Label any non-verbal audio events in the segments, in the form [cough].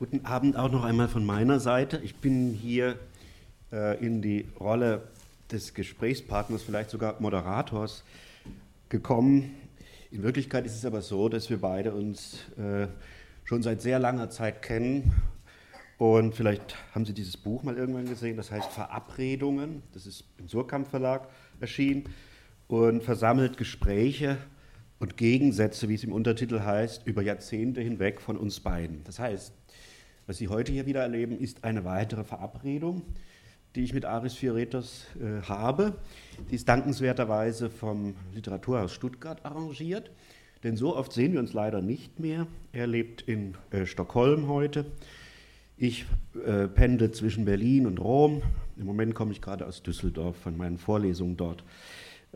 Guten Abend auch noch einmal von meiner Seite. Ich bin hier äh, in die Rolle des Gesprächspartners, vielleicht sogar Moderators gekommen. In Wirklichkeit ist es aber so, dass wir beide uns äh, schon seit sehr langer Zeit kennen. Und vielleicht haben Sie dieses Buch mal irgendwann gesehen, das heißt Verabredungen. Das ist im Surkamp Verlag erschienen und versammelt Gespräche und Gegensätze, wie es im Untertitel heißt, über Jahrzehnte hinweg von uns beiden. Das heißt, was Sie heute hier wieder erleben, ist eine weitere Verabredung, die ich mit Aris Fioretos äh, habe. Die ist dankenswerterweise vom Literaturhaus Stuttgart arrangiert, denn so oft sehen wir uns leider nicht mehr. Er lebt in äh, Stockholm heute. Ich äh, pendle zwischen Berlin und Rom. Im Moment komme ich gerade aus Düsseldorf von meinen Vorlesungen dort.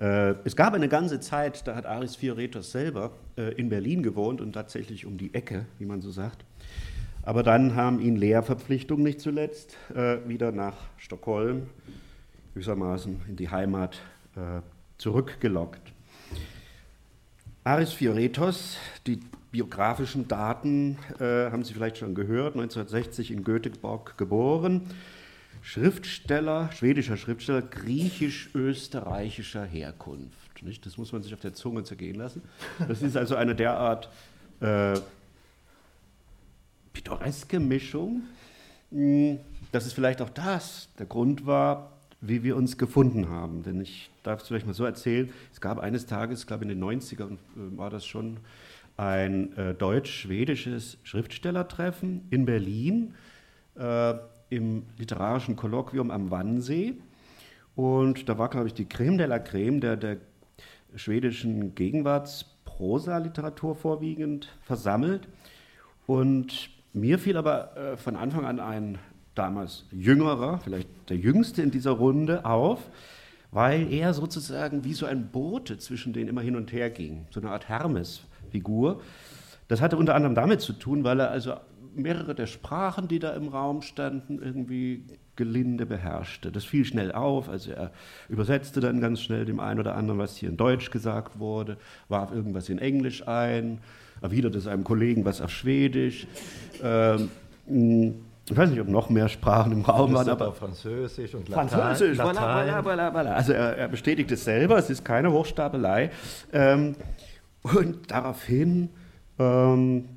Äh, es gab eine ganze Zeit, da hat Aris Fioretos selber äh, in Berlin gewohnt und tatsächlich um die Ecke, wie man so sagt. Aber dann haben ihn Lehrverpflichtungen nicht zuletzt äh, wieder nach Stockholm, gewissermaßen in die Heimat äh, zurückgelockt. Aris Fioretos, die biografischen Daten äh, haben Sie vielleicht schon gehört, 1960 in Göteborg geboren, Schriftsteller, schwedischer Schriftsteller, griechisch-österreichischer Herkunft. Nicht? Das muss man sich auf der Zunge zergehen lassen. Das ist also eine derart äh, pittoreske Mischung, hm, dass es vielleicht auch das der Grund war, wie wir uns gefunden haben. Denn ich darf es vielleicht mal so erzählen, es gab eines Tages, ich glaube in den 90ern äh, war das schon, ein äh, deutsch-schwedisches Schriftstellertreffen in Berlin äh, im literarischen Kolloquium am Wannsee. Und da war, glaube ich, die Creme de la Creme der, der schwedischen Gegenwartsprosa-Literatur vorwiegend versammelt. Und mir fiel aber äh, von Anfang an ein damals jüngerer, vielleicht der jüngste in dieser Runde auf, weil er sozusagen wie so ein Bote zwischen denen immer hin und her ging, so eine Art Hermes-Figur. Das hatte unter anderem damit zu tun, weil er also mehrere der Sprachen, die da im Raum standen, irgendwie gelinde beherrschte. Das fiel schnell auf, also er übersetzte dann ganz schnell dem einen oder anderen, was hier in Deutsch gesagt wurde, warf irgendwas in Englisch ein, erwiderte seinem Kollegen was auf Schwedisch. Ähm, ich weiß nicht, ob noch mehr Sprachen im Raum waren, aber Französisch und Latein. Französisch, Latein. Voilà, voilà, voilà, Also er, er, bestätigt es selber, es ist keine Hochstapelei. Ähm, und daraufhin ähm,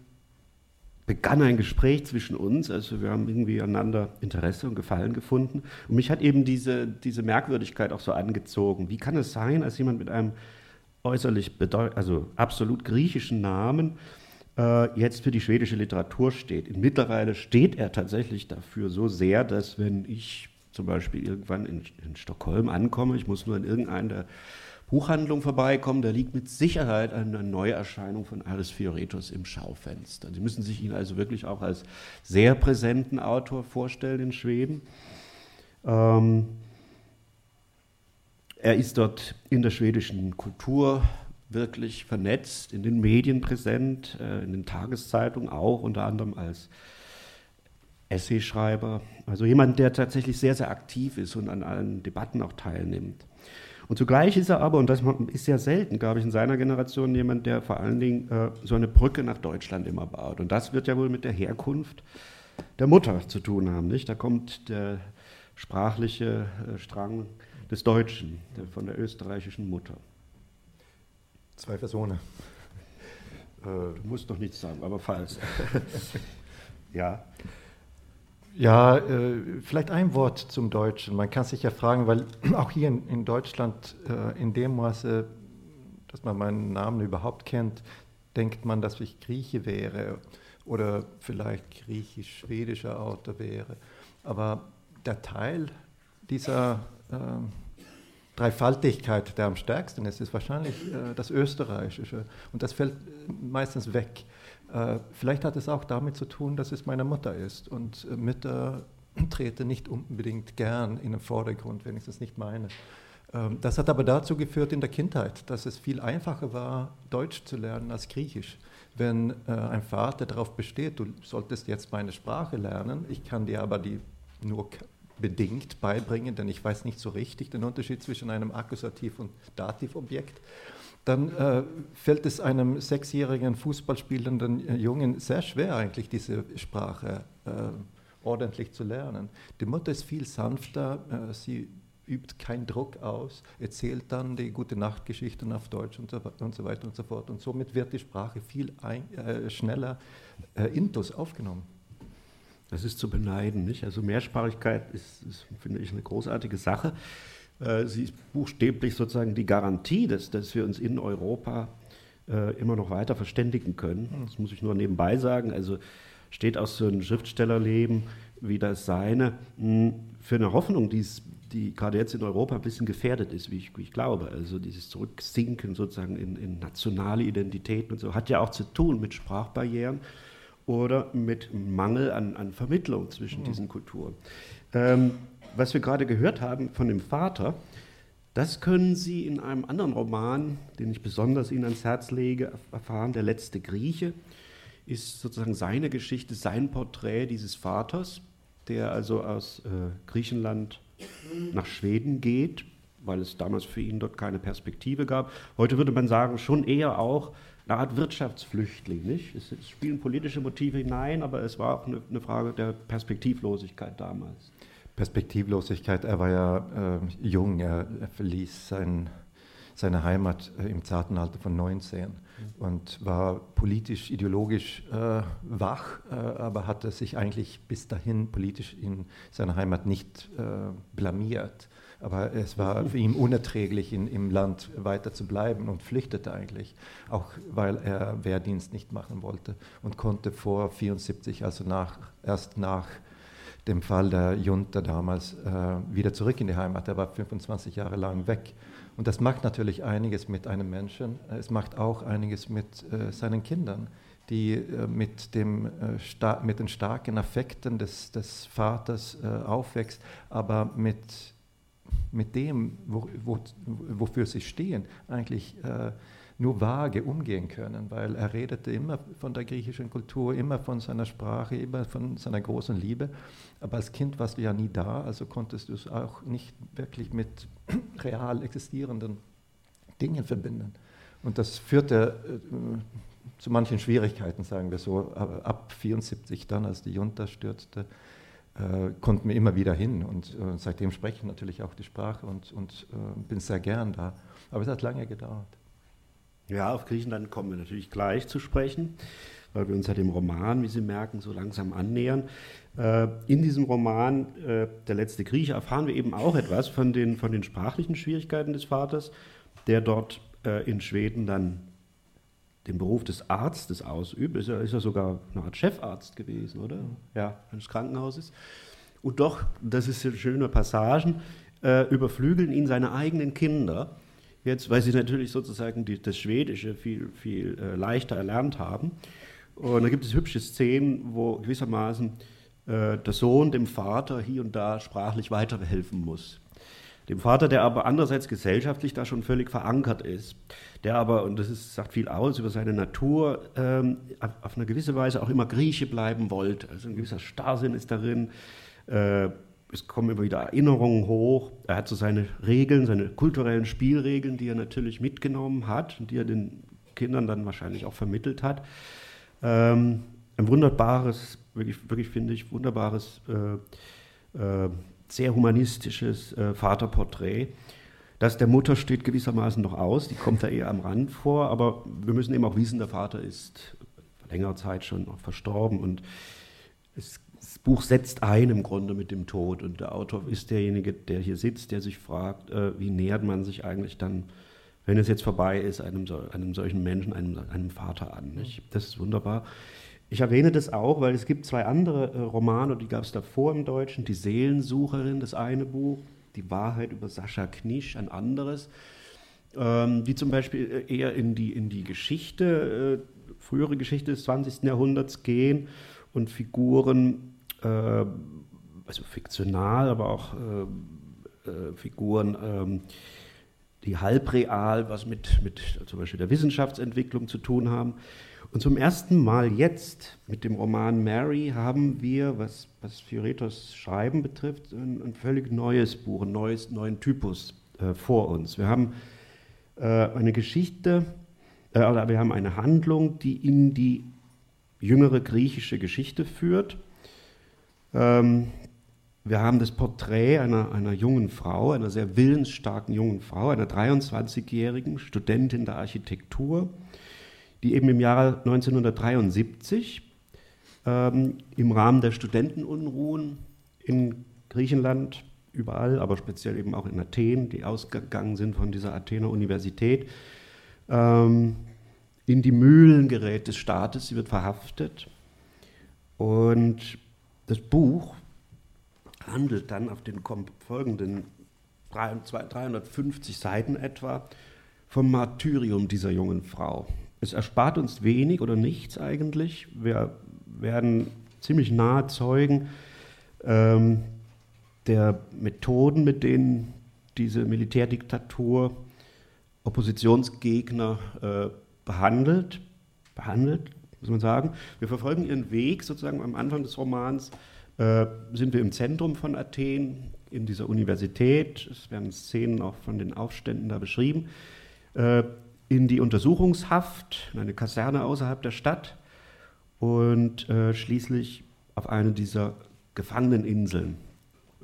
begann ein Gespräch zwischen uns, also wir haben irgendwie einander Interesse und Gefallen gefunden. Und mich hat eben diese, diese Merkwürdigkeit auch so angezogen. Wie kann es sein, als jemand mit einem äußerlich also absolut griechischen Namen äh, jetzt für die schwedische Literatur steht. Mittlerweile steht er tatsächlich dafür so sehr, dass wenn ich zum Beispiel irgendwann in, in Stockholm ankomme, ich muss nur in irgendeiner Buchhandlung vorbeikommen, da liegt mit Sicherheit eine Neuerscheinung von Aris Fioretos im Schaufenster. Sie müssen sich ihn also wirklich auch als sehr präsenten Autor vorstellen in Schweden. Ähm, er ist dort in der schwedischen Kultur wirklich vernetzt, in den Medien präsent, äh, in den Tageszeitungen auch, unter anderem als Essayschreiber. Also jemand, der tatsächlich sehr, sehr aktiv ist und an allen Debatten auch teilnimmt. Und zugleich ist er aber, und das ist sehr selten, glaube ich, in seiner Generation jemand, der vor allen Dingen äh, so eine Brücke nach Deutschland immer baut. Und das wird ja wohl mit der Herkunft der Mutter zu tun haben. Nicht? Da kommt der sprachliche äh, Strang des Deutschen, der, von der österreichischen Mutter. Zwei Personen. du musst noch nichts sagen, aber falls. [laughs] ja. Ja, äh, vielleicht ein Wort zum Deutschen. Man kann sich ja fragen, weil [clears throat] auch hier in, Deutschland äh, in dem Maße, dass man meinen Namen überhaupt kennt, denkt man, dass ich Grieche wäre oder vielleicht griechisch-schwedischer Autor wäre. Aber der Teil dieser Dreifaltigkeit, der am stärksten ist, ist wahrscheinlich äh, das Österreichische. Und das fällt äh, meistens weg. Äh, vielleicht hat es auch damit zu tun, dass es meine Mutter ist. Und Mütter [clears throat] treten nicht unbedingt gern in den Vordergrund, wenigstens nicht meine. Ähm, das hat aber dazu geführt in der Kindheit, dass es viel einfacher war, Deutsch zu lernen als Griechisch. Wenn äh, ein Vater darauf besteht, du solltest jetzt meine Sprache lernen, ich kann dir aber die nur bedingt beibringen, denn ich weiß nicht so richtig den Unterschied zwischen einem Akkusativ- und Dativobjekt, dann äh, fällt es einem sechsjährigen Fußballspielenden äh, Jungen sehr schwer, eigentlich diese Sprache äh, ordentlich zu lernen. Die Mutter ist viel sanfter, äh, sie übt keinen Druck aus, erzählt dann die gute Nachtgeschichten auf Deutsch und so, und so weiter und so fort. Und somit wird die Sprache viel ein, äh, schneller äh, intus aufgenommen. Das ist zu beneiden, nicht? Also Mehrsprachigkeit ist, ist finde ich, eine großartige Sache. Äh, sie ist buchstäblich sozusagen die Garantie, dass, dass wir uns in Europa äh, immer noch weiter verständigen können. Das muss ich nur nebenbei sagen. Also steht aus so einem Schriftstellerleben wie das seine hm, für eine Hoffnung, die, die gerade jetzt in Europa ein bisschen gefährdet ist, wie ich, wie ich glaube. Also dieses Zurücksinken sozusagen in, in, nationale Identitäten und so hat ja auch zu tun mit Sprachbarrieren oder mit Mangel an, an Vermittlung zwischen mhm. diesen Kulturen. Ähm, was wir gerade gehört haben von dem Vater, das können Sie in einem anderen Roman, den ich besonders Ihnen ans Herz lege, erfahren. Der letzte Grieche ist sozusagen seine Geschichte, sein Porträt dieses Vaters, der also aus äh, Griechenland nach Schweden geht, weil es damals für ihn dort keine Perspektive gab. Heute würde man sagen, schon eher auch eine Art Wirtschaftsflüchtling. Nicht? Es, spielen politische Motive hinein, aber es war auch eine, eine Frage der Perspektivlosigkeit damals. Perspektivlosigkeit. Er war ja äh, jung, er, er verließ sein, seine Heimat äh, im zarten Alter von 19 mhm. und war politisch, ideologisch äh, wach, äh, aber hatte sich eigentlich bis dahin politisch in seiner Heimat nicht äh, blamiert. Aber es war für ihn unerträglich, in, im Land weiter zu bleiben und flüchtete eigentlich, auch weil er Wehrdienst nicht machen wollte und konnte vor 74, also nach, erst nach dem Fall der Junta damals äh, wieder zurück in die Heimat. Er war 25 Jahre lang weg. Und das macht natürlich einiges mit einem Menschen. Es macht auch einiges mit äh, seinen Kindern, die äh, mit, dem, äh, mit den starken Affekten des, des Vaters äh, aufwächst, aber mit, mit dem, wo, wo, wofür sie stehen, eigentlich äh, nur vage umgehen können, weil er redete immer von der griechischen Kultur, immer von seiner Sprache, immer von seiner großen Liebe. Aber als Kind warst du ja nie da, also konntest du es auch nicht wirklich mit [clears throat] real existierenden Dingen verbinden. Und das führte äh, zu manchen Schwierigkeiten, sagen wir so. Ab 74 dann, als die Junta stürzte, äh, konnten wir immer wieder hin. Und äh, seitdem spreche ich natürlich auch die Sprache und, und äh, bin sehr gern da. Aber es hat lange gedauert. Ja, auf Griechenland kommen wir natürlich gleich zu sprechen, weil wir uns ja dem Roman, wie Sie merken, so langsam annähern. Äh, in diesem Roman äh, Der letzte Grieche erfahren wir eben auch etwas von den, von den sprachlichen Schwierigkeiten des Vaters, der dort äh, in Schweden dann den Beruf des Arztes ausübt. Ist er, ist er sogar eine Art Chefarzt gewesen, oder? Ja, eines Krankenhauses. Und doch, das ist schöne Passagen, überflügeln ihn seine eigenen Kinder jetzt, weil sie natürlich sozusagen die, das Schwedische viel, viel äh, leichter erlernt haben. Und da gibt es hübsche Szenen, wo gewissermaßen äh, der Sohn dem Vater hier und da sprachlich weiterhelfen muss. Dem Vater, der aber andererseits gesellschaftlich da schon völlig verankert ist, der aber, und das ist, sagt viel aus über seine Natur, ähm, auf eine gewisse Weise auch immer Grieche bleiben wollte. Also ein gewisser Starrsinn ist darin. Äh, es kommen immer wieder Erinnerungen hoch. Er hat so seine Regeln, seine kulturellen Spielregeln, die er natürlich mitgenommen hat und die er den Kindern dann wahrscheinlich auch vermittelt hat. Ähm, ein wunderbares, wirklich, wirklich finde ich, wunderbares, äh, äh, sehr humanistisches äh, Vaterporträt. Das der Mutter steht gewissermaßen noch aus, die kommt da eher am Rand vor, aber wir müssen eben auch wissen, der Vater ist vor längerer Zeit schon verstorben und es das Buch setzt ein im Grunde mit dem Tod und der Autor ist derjenige, der hier sitzt, der sich fragt, äh, wie nähert man sich eigentlich dann, wenn es jetzt vorbei ist, einem, einem solchen Menschen, einem, einem Vater an. Nicht? Das ist wunderbar. Ich erwähne das auch, weil es gibt zwei andere äh, Romane, die gab es davor im Deutschen, Die Seelensucherin, das eine Buch, Die Wahrheit über Sascha Knisch, ein anderes, ähm, die zum Beispiel äh, eher in die, in die Geschichte, äh, frühere Geschichte des 20. Jahrhunderts gehen und Figuren, äh, also fiktional, aber auch äh, Figuren, ähm, die halbreal was mit, mit zum Beispiel der Wissenschaftsentwicklung zu tun haben. Und zum ersten Mal jetzt mit dem Roman Mary haben wir, was, was Fioretos Schreiben betrifft, ein, ein völlig neues Buch, einen neues, neuen Typus äh, vor uns. Wir haben äh, eine Geschichte, äh, oder wir haben eine Handlung, die in die jüngere griechische Geschichte führt. Ähm, wir haben das Porträt einer, einer jungen Frau, einer sehr willensstarken jungen Frau, einer 23-jährigen Studentin der Architektur, die eben im Jahre 1973 ähm, im Rahmen der Studentenunruhen in Griechenland, überall, aber speziell eben auch in Athen, die ausgegangen sind von dieser Athener Universität, ähm, in die Mühlen gerät des Staates. Sie wird verhaftet. Und das Buch handelt dann auf den folgenden 350 Seiten etwa vom Martyrium dieser jungen Frau. Es erspart uns wenig oder nichts eigentlich. Wir werden ziemlich nahe Zeugen ähm, der Methoden, mit denen diese Militärdiktatur Oppositionsgegner äh, behandelt, behandelt, muss man sagen. Wir verfolgen ihren Weg sozusagen am Anfang des Romans äh, sind wir im Zentrum von Athen, in dieser Universität. Es werden Szenen auch von den Aufständen da beschrieben. Äh, in die Untersuchungshaft, in eine Kaserne außerhalb der Stadt und äh, schließlich auf eine dieser Gefangeneninseln.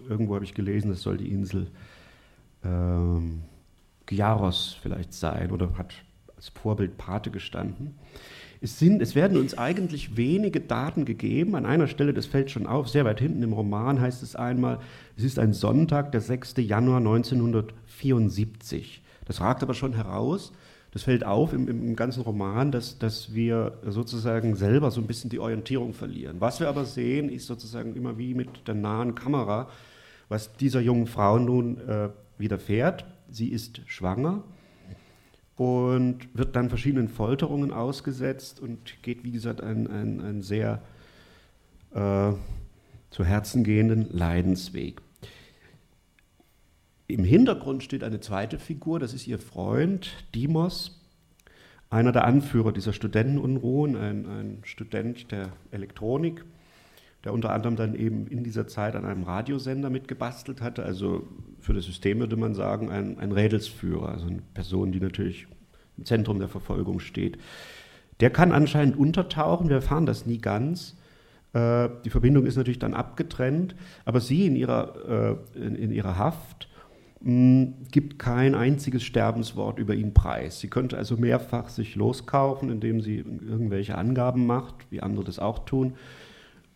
Irgendwo habe ich gelesen, das soll die Insel ähm, Gyaros vielleicht sein oder hat als Vorbild Pate gestanden. Es, sind, es werden uns eigentlich wenige Daten gegeben. An einer Stelle, das fällt schon auf, sehr weit hinten im Roman heißt es einmal, es ist ein Sonntag, der 6. Januar 1974. Das ragt aber schon heraus. Das fällt auf im, im ganzen Roman, dass, dass wir sozusagen selber so ein bisschen die Orientierung verlieren. Was wir aber sehen, ist sozusagen immer wie mit der nahen Kamera, was dieser jungen Frau nun äh, widerfährt. Sie ist schwanger und wird dann verschiedenen Folterungen ausgesetzt und geht, wie gesagt, einen, sehr äh, zu Herzen gehenden Leidensweg. Im Hintergrund steht eine zweite Figur, das ist ihr Freund Dimos, einer der Anführer dieser Studentenunruhen, ein, ein Student der Elektronik, der unter anderem dann eben in dieser Zeit an einem Radiosender mitgebastelt hatte. Also für das System würde man sagen, ein, ein Rädelsführer, also eine Person, die natürlich im Zentrum der Verfolgung steht. Der kann anscheinend untertauchen, wir erfahren das nie ganz. Äh, die Verbindung ist natürlich dann abgetrennt, aber sie in ihrer, äh, in, ihrer Haft gibt kein einziges Sterbenswort über ihn preis. Sie könnte also mehrfach sich loskaufen, indem sie irgendwelche Angaben macht, wie andere das auch tun.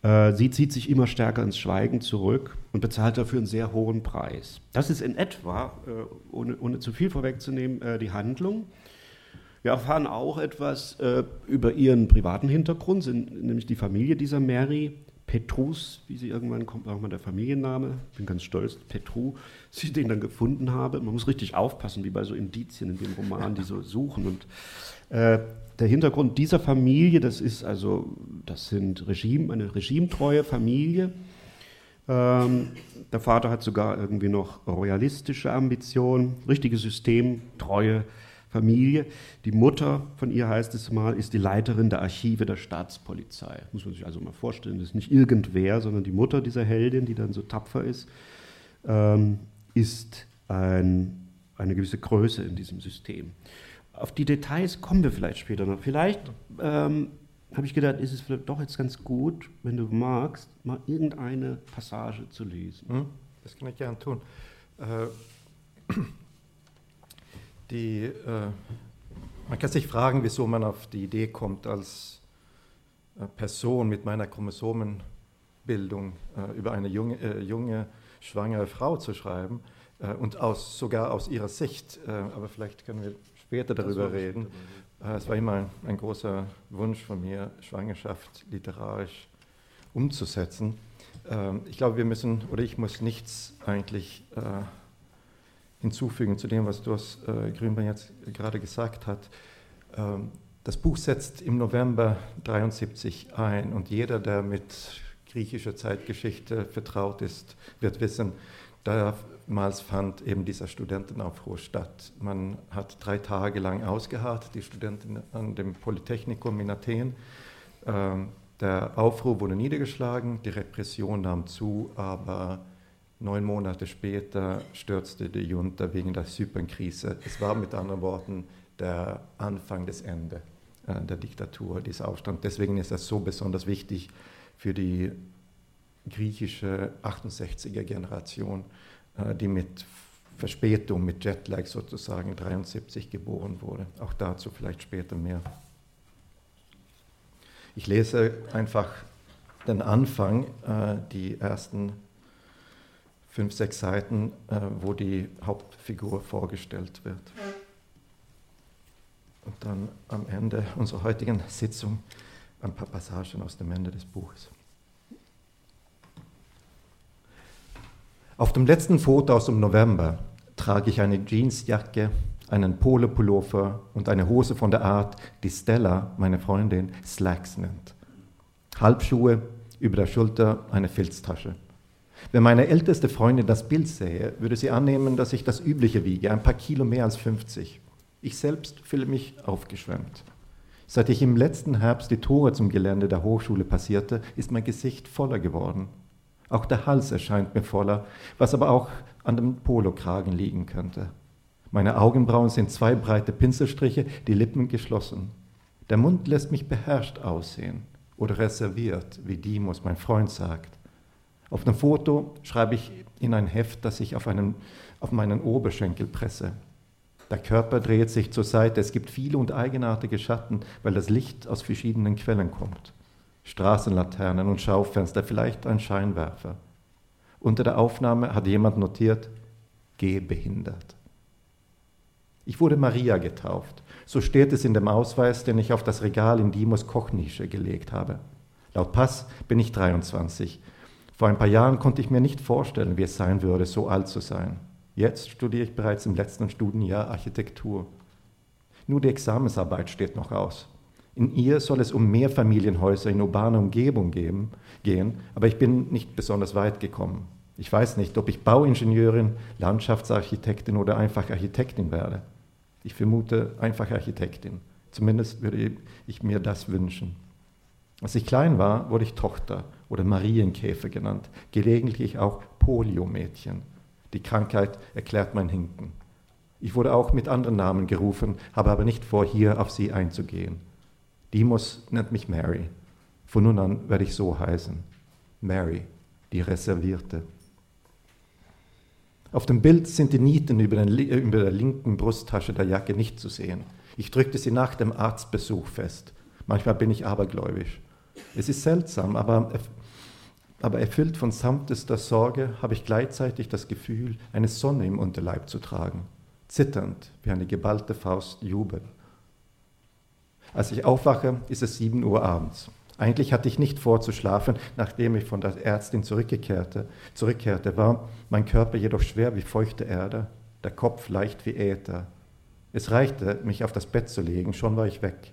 Äh, sie zieht sich immer stärker ins Schweigen zurück und bezahlt dafür einen sehr hohen Preis. Das ist in etwa, äh, ohne, ohne zu viel vorwegzunehmen, äh, die Handlung. Wir erfahren auch etwas über ihren privaten Hintergrund, nämlich die Familie dieser Mary, Petrus, wie sie irgendwann kommt, auch mal der Familienname. Ich bin ganz stolz, Petru, dass ich den dann gefunden habe. Man muss richtig aufpassen, wie bei so Indizien in dem Roman, die so [laughs] suchen. Und äh, der Hintergrund dieser Familie, das ist also, das sind Regime, eine regimetreue Familie. Ähm, der Vater hat sogar irgendwie noch royalistische Ambitionen, richtige systemtreue Familie. Die Mutter von ihr heißt es mal, ist die Leiterin der Archive der Staatspolizei. Muss man sich also mal vorstellen, das ist nicht irgendwer, sondern die Mutter dieser Heldin, die dann so tapfer ist, ähm, ist ein, eine gewisse Größe in diesem System. Auf die Details kommen wir vielleicht später noch. Vielleicht ähm, habe ich gedacht, ist es vielleicht doch jetzt ganz gut, wenn du magst, mal irgendeine Passage zu lesen. Hm? Das kann ich gerne tun. Äh, die, äh, man kann sich fragen, wieso man auf die Idee kommt, als äh, Person mit meiner Chromosomenbildung äh, über eine junge, äh, junge, schwangere Frau zu schreiben äh, und aus, sogar aus ihrer Sicht. aber vielleicht können wir später darüber reden. Äh, es war immer ein, großer Wunsch von mir, Schwangerschaft literarisch umzusetzen. Ähm, ich glaube, wir müssen, oder ich muss nichts eigentlich äh, hinzufügen zu dem, was Doris äh, Grünbein jetzt gerade gesagt hat. Ähm, das Buch setzt im November 73 ein und jeder, der mit griechischer Zeitgeschichte vertraut ist, wird wissen, da Damals fand eben dieser Studentenaufruhr statt. Man hat drei Tage lang ausgeharrt, die Studenten an dem Polytechnikum in Athen. Ähm, der Aufruhr wurde niedergeschlagen, die Repression nahm zu, aber Neun Monate später stürzte die Junta wegen der Zypernkrise. Es war mit anderen Worten der Anfang des Ende äh, der Diktatur, dieser Aufstand. Deswegen ist das so besonders wichtig für die griechische 68er Generation, äh, die mit Verspätung, mit Jetlag sozusagen 73 geboren wurde. Auch dazu vielleicht später mehr. Ich lese einfach den Anfang, äh, die ersten fünf, sechs Seiten, äh, wo die Hauptfigur vorgestellt wird. Und dann am Ende unserer heutigen Sitzung ein paar Passagen aus dem Ende des Buches. Auf dem letzten Foto aus dem November trage ich eine Jeansjacke, einen Polo-Pullover und eine Hose von der Art, die Stella, meine Freundin, Slacks nennt. Halbschuhe, über der Schulter eine Filztasche. Wenn meine älteste Freundin das Bild sähe, würde sie annehmen, dass ich das Übliche wiege, ein paar Kilo mehr als 50. Ich selbst fühle mich aufgeschwemmt. Seit ich im letzten Herbst die Tore zum Gelände der Hochschule passierte, ist mein Gesicht voller geworden. Auch der Hals erscheint mir voller, was aber auch an dem Polokragen liegen könnte. Meine Augenbrauen sind zwei breite Pinselstriche, die Lippen geschlossen. Der Mund lässt mich beherrscht aussehen oder reserviert, wie Dimos, mein Freund, sagt. Auf dem Foto schreibe ich in ein Heft, das ich auf, einen, auf meinen Oberschenkel presse. Der Körper dreht sich zur Seite, es gibt viele und eigenartige Schatten, weil das Licht aus verschiedenen Quellen kommt. Straßenlaternen und Schaufenster, vielleicht ein Scheinwerfer. Unter der Aufnahme hat jemand notiert, gehbehindert. Ich wurde Maria getauft. So steht es in dem Ausweis, den ich auf das Regal in Dimos Kochnische gelegt habe. Laut Pass bin ich 23. Vor ein paar Jahren konnte ich mir nicht vorstellen, wie es sein würde, so alt zu sein. Jetzt studiere ich bereits im letzten Studienjahr Architektur. Nur die Examensarbeit steht noch aus. In ihr soll es um mehr Familienhäuser in urbaner Umgebung geben, gehen, aber ich bin nicht besonders weit gekommen. Ich weiß nicht, ob ich Bauingenieurin, Landschaftsarchitektin oder einfach Architektin werde. Ich vermute einfach Architektin. Zumindest würde ich mir das wünschen. Als ich klein war, wurde ich Tochter oder Marienkäfer genannt, gelegentlich auch Poliomädchen. Die Krankheit erklärt mein Hinken. Ich wurde auch mit anderen Namen gerufen, habe aber nicht vor, hier auf sie einzugehen. Dimos nennt mich Mary. Von nun an werde ich so heißen. Mary, die Reservierte. Auf dem Bild sind die Nieten über, den, über, der linken Brusttasche der Jacke nicht zu sehen. Ich drückte sie nach dem Arztbesuch fest. Manchmal bin ich abergläubisch. Es ist seltsam, aber, aber erfüllt von samtester Sorge habe ich gleichzeitig das Gefühl, eine Sonne im Unterleib zu tragen. Zitternd wie eine geballte Faust Jubel. Als ich aufwache, ist es 7 Uhr abends. Eigentlich hatte ich nicht vor zu schlafen, nachdem ich von der Ärztin zurückkehrte. zurückkehrte, war mein Körper jedoch schwer wie feuchte Erde, der Kopf leicht wie Äther. Es reichte, mich auf das Bett zu legen, schon war ich weg.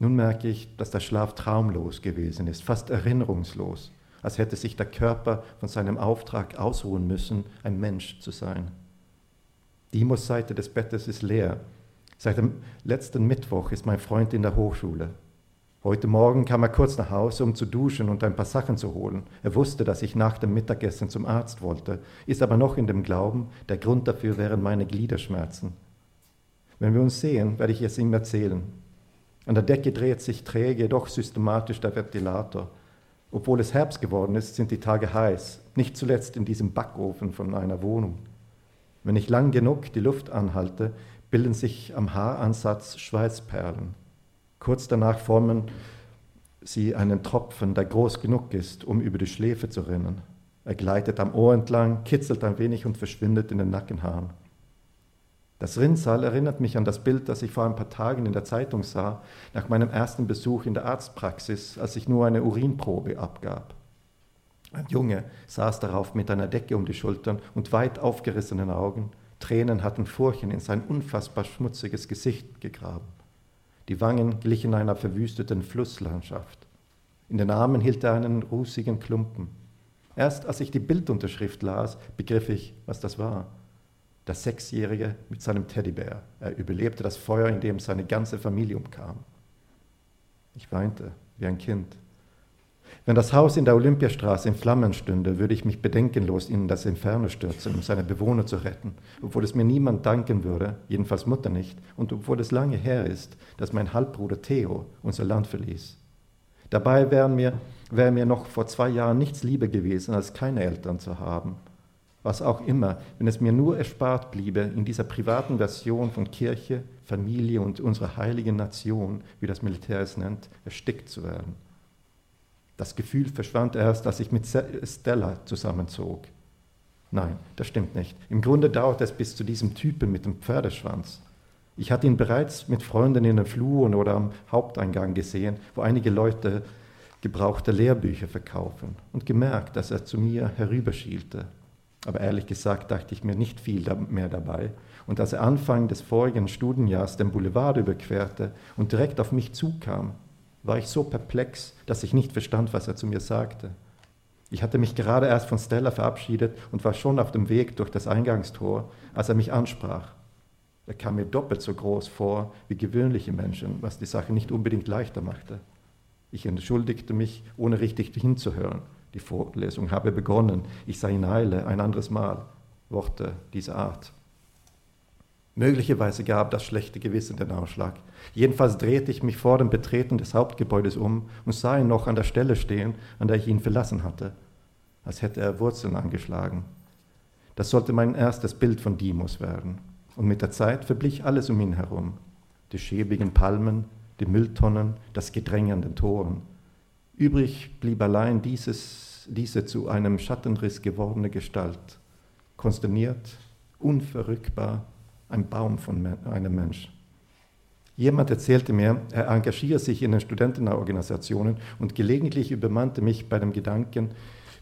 Nun merke ich, dass der Schlaf traumlos gewesen ist, fast erinnerungslos, als hätte sich der Körper von seinem Auftrag ausruhen müssen, ein Mensch zu sein. Dimos Seite des Bettes ist leer, Seit dem letzten Mittwoch ist mein Freund in der Hochschule. Heute Morgen kam er kurz nach Hause, um zu duschen und ein paar Sachen zu holen. Er wusste, dass ich nach dem Mittagessen zum Arzt wollte, ist aber noch in dem Glauben, der Grund dafür wären meine Gliederschmerzen. Wenn wir uns sehen, werde ich es ihm erzählen. An der Decke dreht sich träge, doch systematisch der Ventilator. Obwohl es Herbst geworden ist, sind die Tage heiß, nicht zuletzt in diesem Backofen von einer Wohnung. Wenn ich lang genug die Luft anhalte, bilden sich am Haaransatz Schweißperlen. Kurz danach formen sie einen Tropfen, der groß genug ist, um über die Schläfe zu rinnen. Er gleitet am Ohr entlang, kitzelt ein wenig und verschwindet in den Nackenhaaren. Das Rinnsal erinnert mich an das Bild, das ich vor ein paar Tagen in der Zeitung sah, nach meinem ersten Besuch in der Arztpraxis, als ich nur eine Urinprobe abgab. Ein Junge saß darauf mit einer Decke um die Schultern und weit aufgerissenen Augen. Tränen hatten Furchen in sein unfassbar schmutziges Gesicht gegraben. Die Wangen glichen einer verwüsteten Flusslandschaft. In den Armen hielt er einen rußigen Klumpen. Erst als ich die Bildunterschrift las, begriff ich, was das war. Der Sechsjährige mit seinem Teddybär. Er überlebte das Feuer, in dem seine ganze Familie umkam. Ich weinte wie ein Kind. Wenn das Haus in der Olympiastraße in Flammen stünde, würde ich mich bedenkenlos in das Inferno stürzen, um seine Bewohner zu retten, obwohl es mir niemand danken würde, jedenfalls Mutter nicht, und obwohl es lange her ist, dass mein Halbbruder Theo unser Land verließ. Dabei wäre mir, wär mir noch vor zwei Jahren nichts lieber gewesen, als keine Eltern zu haben. Was auch immer, wenn es mir nur erspart bliebe, in dieser privaten Version von Kirche, Familie und unserer heiligen Nation, wie das Militär es nennt, erstickt zu werden. Das Gefühl verschwand erst, als ich mit Stella zusammenzog. Nein, das stimmt nicht. Im Grunde dauert es bis zu diesem Typen mit dem Pferdeschwanz. Ich hatte ihn bereits mit Freunden in den Fluren oder am Haupteingang gesehen, wo einige Leute gebrauchte Lehrbücher verkaufen und gemerkt, dass er zu mir herüberschielte. Aber ehrlich gesagt dachte ich mir nicht viel mehr dabei. Und als er Anfang des vorigen Studienjahres den Boulevard überquerte und direkt auf mich zukam, war ich so perplex, dass ich nicht verstand, was er zu mir sagte. Ich hatte mich gerade erst von Stella verabschiedet und war schon auf dem Weg durch das Eingangstor, als er mich ansprach. Er kam mir doppelt so groß vor wie gewöhnliche Menschen, was die Sache nicht unbedingt leichter machte. Ich entschuldigte mich, ohne richtig hinzuhören. Die Vorlesung habe begonnen. Ich sei in Eile, ein anderes Mal. Worte dieser Art. Möglicherweise gab das schlechte Gewissen den Ausschlag. Jedenfalls drehte ich mich vor dem Betreten des Hauptgebäudes um und sah ihn noch an der Stelle stehen, an der ich ihn verlassen hatte, als hätte er Wurzeln angeschlagen. Das sollte mein erstes Bild von Dimos werden. Und mit der Zeit verblich alles um ihn herum. Die schäbigen Palmen, die Mülltonnen, das Gedränge an den Toren. Übrig blieb allein dieses, diese zu einem Schattenriss gewordene Gestalt, konsterniert, unverrückbar, ein Baum von einem Mensch. Jemand erzählte mir, er engagiere sich in den Studentenorganisationen und gelegentlich übermannte mich bei dem Gedanken,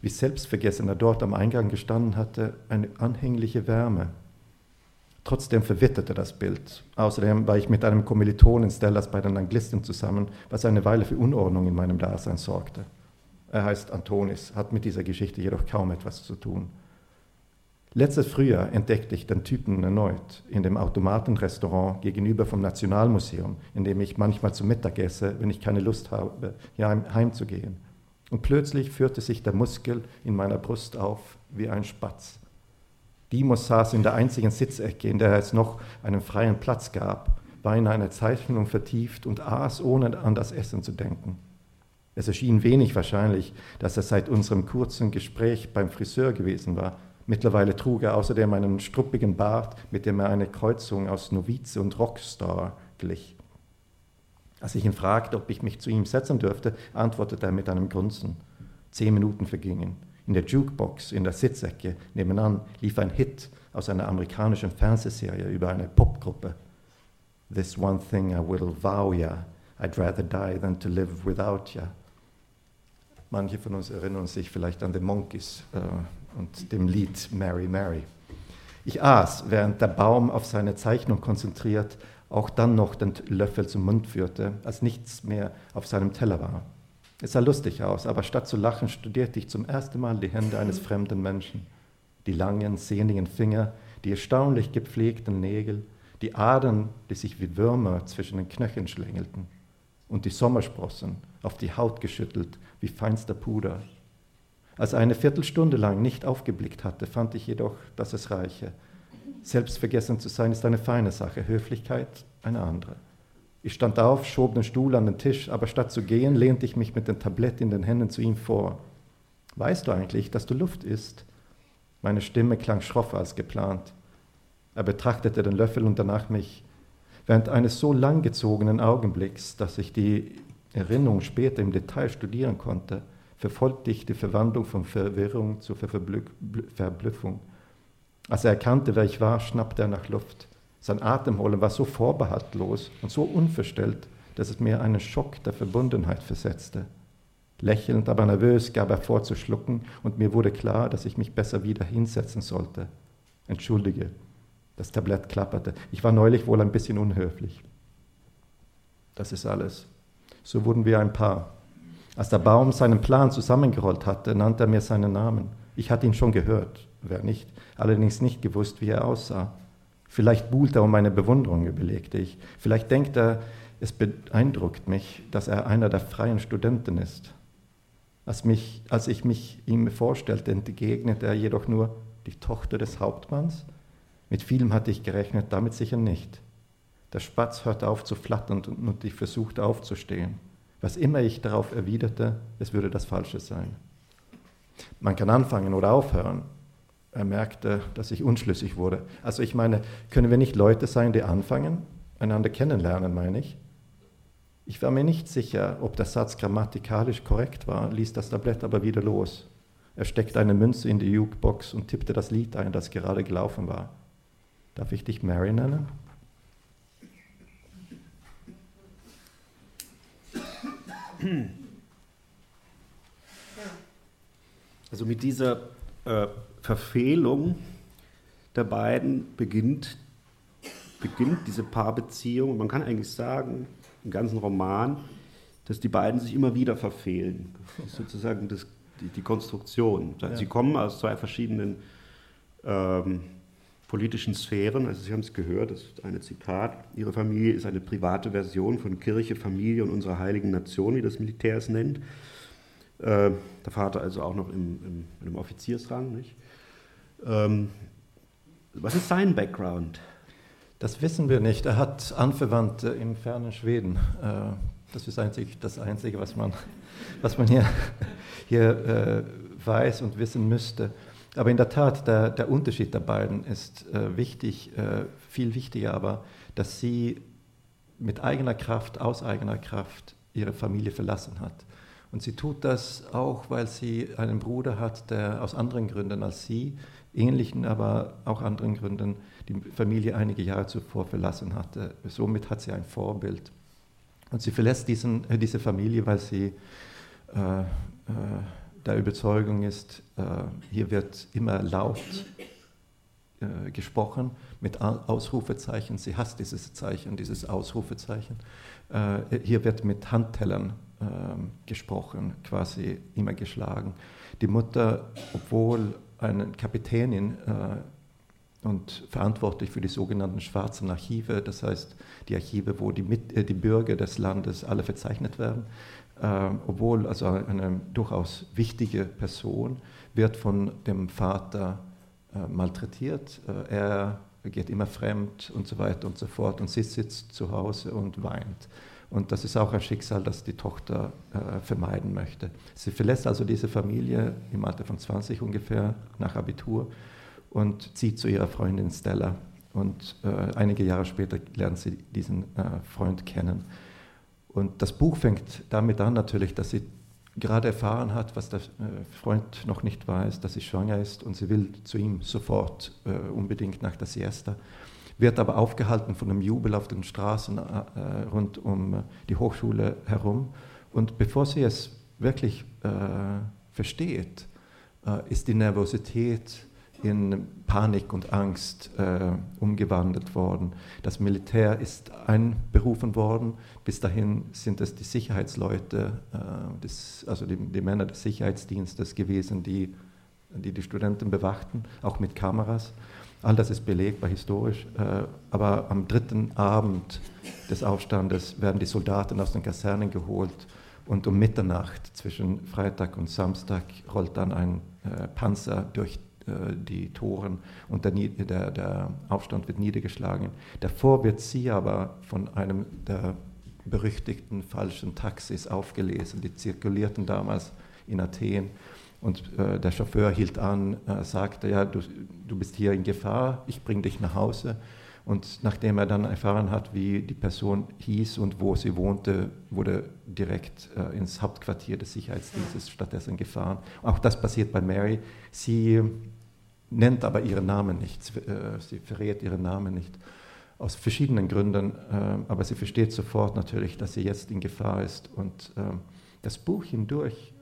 wie selbstvergessen er dort am Eingang gestanden hatte, eine anhängliche Wärme. Trotzdem verwitterte das Bild. Außerdem war ich mit einem Kommilitonen Stellas bei den Anglisten zusammen, was eine Weile für Unordnung in meinem Dasein sorgte. Er heißt Antonis, hat mit dieser Geschichte jedoch kaum etwas zu tun. Letztes Frühjahr entdeckte ich den Typen erneut in dem Automatenrestaurant gegenüber vom Nationalmuseum, in dem ich manchmal zu Mittag esse, wenn ich keine Lust habe, heimzugehen. Und plötzlich führte sich der Muskel in meiner Brust auf wie ein Spatz. Dimos saß in der einzigen Sitzecke, in der es noch einen freien Platz gab, war in eine Zeichnung vertieft und aß, ohne an das Essen zu denken. Es erschien wenig wahrscheinlich, dass er seit unserem kurzen Gespräch beim Friseur gewesen war, Mittlerweile trug er außerdem einen struppigen Bart, mit dem er eine Kreuzung aus Novize und Rockstar glich. Als ich ihn fragte, ob ich mich zu ihm setzen dürfte, antwortete er mit einem Grunzen. Zehn Minuten vergingen. In der Jukebox, in der Sitzecke nebenan, lief ein Hit aus einer amerikanischen Fernsehserie über eine Popgruppe. This one thing I will vow ya, I'd rather die than to live without ya. Manche von uns erinnern sich vielleicht an The Monkeys, äh, und dem Lied Mary Mary. Ich aß, während der Baum auf seine Zeichnung konzentriert auch dann noch den Löffel zum Mund führte, als nichts mehr auf seinem Teller war. Es sah lustig aus, aber statt zu lachen studierte ich zum ersten Mal die Hände eines fremden Menschen. Die langen, sehnigen Finger, die erstaunlich gepflegten Nägel, die Adern, die sich wie Würmer zwischen den Knöcheln schlängelten, und die Sommersprossen, auf die Haut geschüttelt wie feinster Puder. Als er eine Viertelstunde lang nicht aufgeblickt hatte, fand ich jedoch, dass es reiche. Selbstvergessen zu sein ist eine feine Sache, Höflichkeit eine andere. Ich stand auf, schob den Stuhl an den Tisch, aber statt zu gehen, lehnte ich mich mit dem Tablett in den Händen zu ihm vor. Weißt du eigentlich, dass du Luft isst? Meine Stimme klang schroffer als geplant. Er betrachtete den Löffel und danach mich. Während eines so langgezogenen Augenblicks, dass ich die Erinnerung später im Detail studieren konnte, verfolgte ich die Verwandlung von Verwirrung zur Verblüffung. Als er erkannte, wer ich war, schnappte er nach Luft. Sein Atemholen war so vorbehaltlos und so unverstellt, dass es mir einen Schock der Verbundenheit versetzte. Lächelnd, aber nervös gab er vor zu schlucken und mir wurde klar, dass ich mich besser wieder hinsetzen sollte. Entschuldige, das Tablett klapperte. Ich war neulich wohl ein bisschen unhöflich. Das ist alles. So wurden wir ein Paar. Als der Baum seinen Plan zusammengerollt hatte, nannte er mir seinen Namen. Ich hatte ihn schon gehört, wer nicht, allerdings nicht gewusst, wie er aussah. Vielleicht buhlt er um meine Bewunderung, überlegte ich. Vielleicht denkt er, es beeindruckt mich, dass er einer der freien Studenten ist. Als, mich, als ich mich ihm vorstellte, entgegnete er jedoch nur die Tochter des Hauptmanns. Mit vielem hatte ich gerechnet, damit sicher nicht. Der Spatz hörte auf zu flattern und ich versuchte aufzustehen. Was immer ich darauf erwiderte, es würde das Falsche sein. Man kann anfangen oder aufhören. Er merkte, dass ich unschlüssig wurde. Also ich meine, können wir nicht Leute sein, die anfangen, einander kennenlernen, meine ich? Ich war mir nicht sicher, ob der Satz grammatikalisch korrekt war, ließ das Tablett aber wieder los. Er steckte eine Münze in die Jukebox und tippte das Lied ein, das gerade gelaufen war. Darf ich dich Mary nennen? Also mit dieser äh, Verfehlung der beiden beginnt, beginnt diese Paarbeziehung. Man kann eigentlich sagen, im ganzen Roman, dass die beiden sich immer wieder verfehlen. Das ist sozusagen das, die, die Konstruktion. Sie ja. kommen aus zwei verschiedenen ähm, politischen Sphären. Also Sie haben es gehört, das ist ein Zitat. Ihre Familie ist eine private Version von Kirche, Familie und unserer heiligen Nation, wie das Militär es nennt. Äh, der Vater also auch noch im, im, im Offiziersrang. Nicht? Ähm, was ist sein Background? Das wissen wir nicht. Er hat Anverwandte im fernen Schweden. Äh, das ist einzig, das Einzige, was man, [laughs] was man hier, [laughs] hier äh, weiß und wissen müsste. Aber in der Tat, der, der Unterschied der beiden ist äh, wichtig, viel wichtiger aber, dass sie mit eigener Kraft, aus eigener Kraft ihre Familie verlassen hat. Und sie tut das auch, weil sie einen Bruder hat, der aus anderen Gründen als sie, ähnlichen, aber auch anderen Gründen, die Familie einige Jahre zuvor verlassen hatte. Somit hat sie ein Vorbild. Und sie verlässt diesen, äh, diese Familie, weil sie äh, äh, der Überzeugung ist, äh, hier wird immer laut äh, gesprochen mit Ausrufezeichen. Sie hasst dieses Zeichen, dieses Ausrufezeichen. Äh, hier wird mit Handtellern ähm, gesprochen, quasi immer geschlagen. Die Mutter, obwohl eine Kapitänin und verantwortlich für die sogenannten schwarzen Archive, das heißt die Archive, wo die, Mit äh, die Bürger des Landes alle verzeichnet werden. Äh, obwohl also eine durchaus wichtige Person wird von dem Vater äh, malträtiert. Äh, er geht immer fremd und so weiter und so fort und sie sitzt zu Hause und weint. Und das ist auch ein Schicksal, das die Tochter äh, vermeiden möchte. Sie verlässt also diese Familie im Alter von 20 ungefähr nach Abitur und zieht zu ihrer Freundin Stella. Und äh, einige Jahre später lernt sie diesen äh, Freund kennen. Und das Buch fängt damit an natürlich, dass sie gerade erfahren hat, was der äh, Freund noch nicht weiß, dass sie schwanger ist und sie will zu ihm sofort äh, unbedingt nach der Siesta, wird aber aufgehalten von einem Jubel auf den Straßen äh, rund um die Hochschule herum. Und bevor sie es wirklich äh, versteht, ist die Nervosität in Panik und Angst äh, umgewandelt worden. Das Militär ist einberufen worden. Bis dahin sind es die Sicherheitsleute, äh, des, also die, die, Männer des Sicherheitsdienstes gewesen, die, die die Studenten bewachten, auch mit Kameras. All das ist belegbar historisch. Äh, aber am dritten Abend des Aufstandes werden die Soldaten aus den Kasernen geholt und um Mitternacht zwischen Freitag und Samstag rollt dann ein äh, Panzer durch äh, die Toren und der, der, der, Aufstand wird niedergeschlagen. Davor wird sie aber von einem der berüchtigten falschen Taxis aufgelesen, die zirkulierten damals in Athen. Und äh, der Chauffeur hielt an, äh, sagte, ja, du, du bist hier in Gefahr, ich bringe dich nach Hause. Und nachdem er dann erfahren hat, wie die Person hieß und wo sie wohnte, wurde direkt äh, ins Hauptquartier des Sicherheitsdienstes stattdessen gefahren. Auch das passiert bei Mary. Sie nennt aber ihren Namen nicht, äh, sie verrät ihren Namen nicht. Aus verschiedenen Gründen, äh, aber sie versteht sofort natürlich, dass sie jetzt in Gefahr ist. Und äh, das Buch hindurch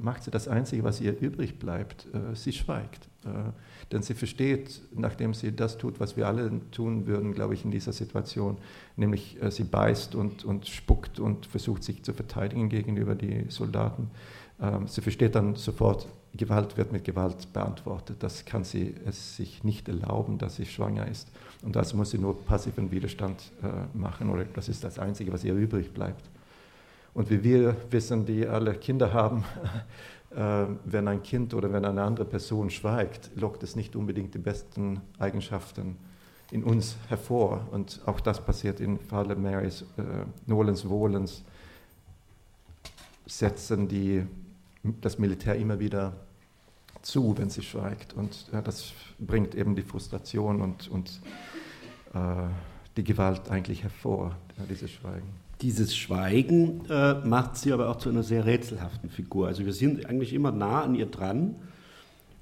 macht sie das Einzige, was ihr übrig bleibt. Sie schweigt. Denn sie versteht, nachdem sie das tut, was wir alle tun würden, glaube ich, in dieser Situation, nämlich sie beißt und, und spuckt und versucht sich zu verteidigen gegenüber die Soldaten. Sie versteht dann sofort, Gewalt wird mit Gewalt beantwortet. Das kann sie es sich nicht erlauben, dass sie schwanger ist. Und das muss sie nur passiven Widerstand äh, machen, oder das ist das Einzige, was ihr übrig bleibt. Und wie wir wissen, die alle Kinder haben, [laughs] äh, wenn ein Kind oder wenn eine andere Person schweigt, lockt es nicht unbedingt die besten Eigenschaften in uns hervor. Und auch das passiert im Falle Marys äh, Nolens Wohlens, setzen die, das Militär immer wieder zu, wenn sie schweigt. Und ja, das bringt eben die Frustration und, und äh, die Gewalt eigentlich hervor, ja, dieses Schweigen. Dieses Schweigen äh, macht sie aber auch zu einer sehr rätselhaften Figur. Also wir sind eigentlich immer nah an ihr dran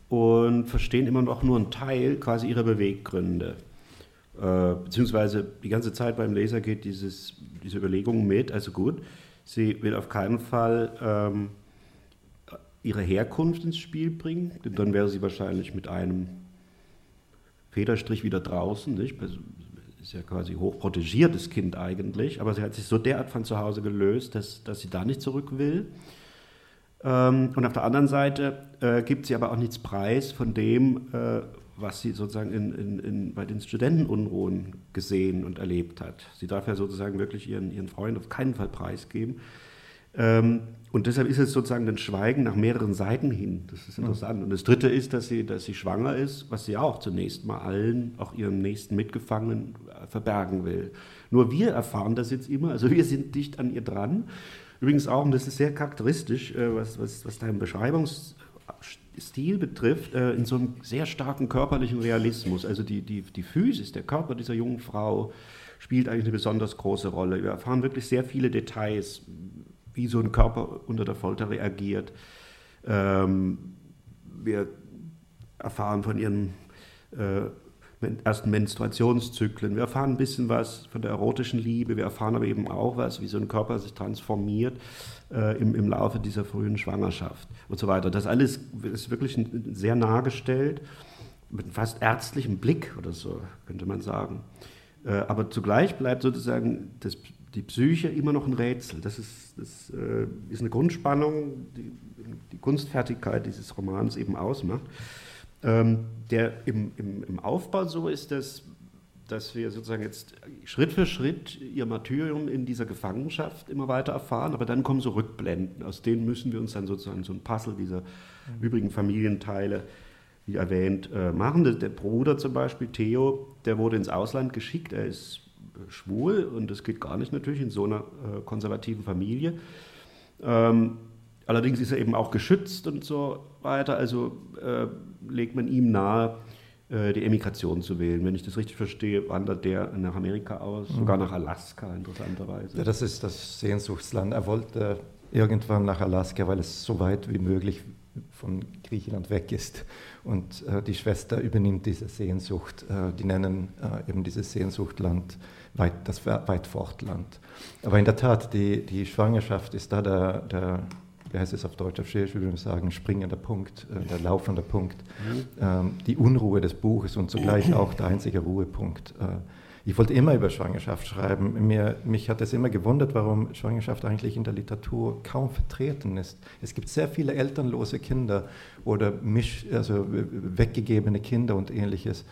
und verstehen immer noch nur einen Teil quasi ihrer Beweggründe. Äh, beziehungsweise die ganze Zeit beim Leser geht dieses, diese Überlegung mit, also gut, sie will auf keinen Fall ähm, ihre Herkunft ins Spiel bringen, denn dann wäre sie wahrscheinlich mit einem Federstrich wieder draußen. Nicht? Ist ja quasi hochprotegiertes Kind eigentlich, aber sie hat sich so derart von zu Hause gelöst, dass, dass sie da nicht zurück will. Ähm, und auf der anderen Seite äh, gibt sie aber auch nichts preis von dem, äh, was sie sozusagen in, in, in, bei den Studentenunruhen gesehen und erlebt hat. Sie darf ja sozusagen wirklich ihren, ihren Freund auf keinen Fall preisgeben. Ähm, und deshalb ist es sozusagen ein Schweigen nach mehreren Seiten hin. Das ist interessant. Und das Dritte ist, dass sie, dass sie schwanger ist, was sie auch zunächst mal allen, auch ihrem nächsten Mitgefangenen, äh, verbergen will. Nur wir erfahren das jetzt immer, also wir sind dicht an ihr dran. Übrigens auch, und das ist sehr charakteristisch, äh, was, was, was deinen Beschreibungsstil betrifft, äh, in so einem sehr starken körperlichen Realismus. Also die, die, die Physis, der Körper dieser jungen Frau spielt eigentlich eine besonders große Rolle. Wir erfahren wirklich sehr viele Details wie so ein Körper unter der Folter reagiert. Ähm, wir erfahren von ihren äh, ersten Menstruationszyklen. Wir erfahren ein bisschen was von der erotischen Liebe. Wir erfahren aber eben auch was, wie so ein Körper sich transformiert äh, im, im Laufe dieser frühen Schwangerschaft und so weiter. Das alles ist wirklich sehr nah gestellt, mit fast ärztlichem Blick oder so, könnte man sagen. Äh, aber zugleich bleibt sozusagen das die Psyche immer noch ein Rätsel. Das ist, das, äh, ist eine Grundspannung, die die Kunstfertigkeit dieses Romans eben ausmacht. Ähm, der im, im, im, Aufbau so ist, dass, dass wir sozusagen jetzt Schritt für Schritt ihr Martyrium in dieser Gefangenschaft immer weiter erfahren, aber dann kommen so Rückblenden, aus denen müssen wir uns dann sozusagen so ein Puzzle dieser mhm. übrigen Familienteile, wie erwähnt, äh, machen. Der Bruder zum Beispiel, Theo, der wurde ins Ausland geschickt, er ist schwul und das geht gar nicht natürlich in so einer äh, konservativen Familie. Ähm, allerdings ist er eben auch geschützt und so weiter, also äh, legt man ihm nahe, äh, die Emigration zu wählen. Wenn ich das richtig verstehe, wandert der nach Amerika aus, mhm. sogar nach Alaska interessanterweise. Ja, das ist das Sehnsuchtsland. Er wollte irgendwann nach Alaska, weil es so weit wie möglich von Griechenland weg ist. Und äh, die Schwester übernimmt diese Sehnsucht. Äh, die nennen äh, eben dieses Sehnsuchtland weit, das Weitfortland. Aber in der Tat, die, die Schwangerschaft ist da der, der, wie heißt es auf Deutsch, auf Schwedisch würde man sagen, springender Punkt, äh, der laufende Punkt. Mhm. Ähm, die Unruhe des Buches und zugleich [clears throat] auch der einzige Ruhepunkt. Ich wollte immer über Schwangerschaft schreiben. Mir, mich hat es immer gewundert, warum Schwangerschaft eigentlich in der Literatur kaum vertreten ist. Es gibt sehr viele elternlose Kinder oder misch, also weggegebene Kinder und ähnliches.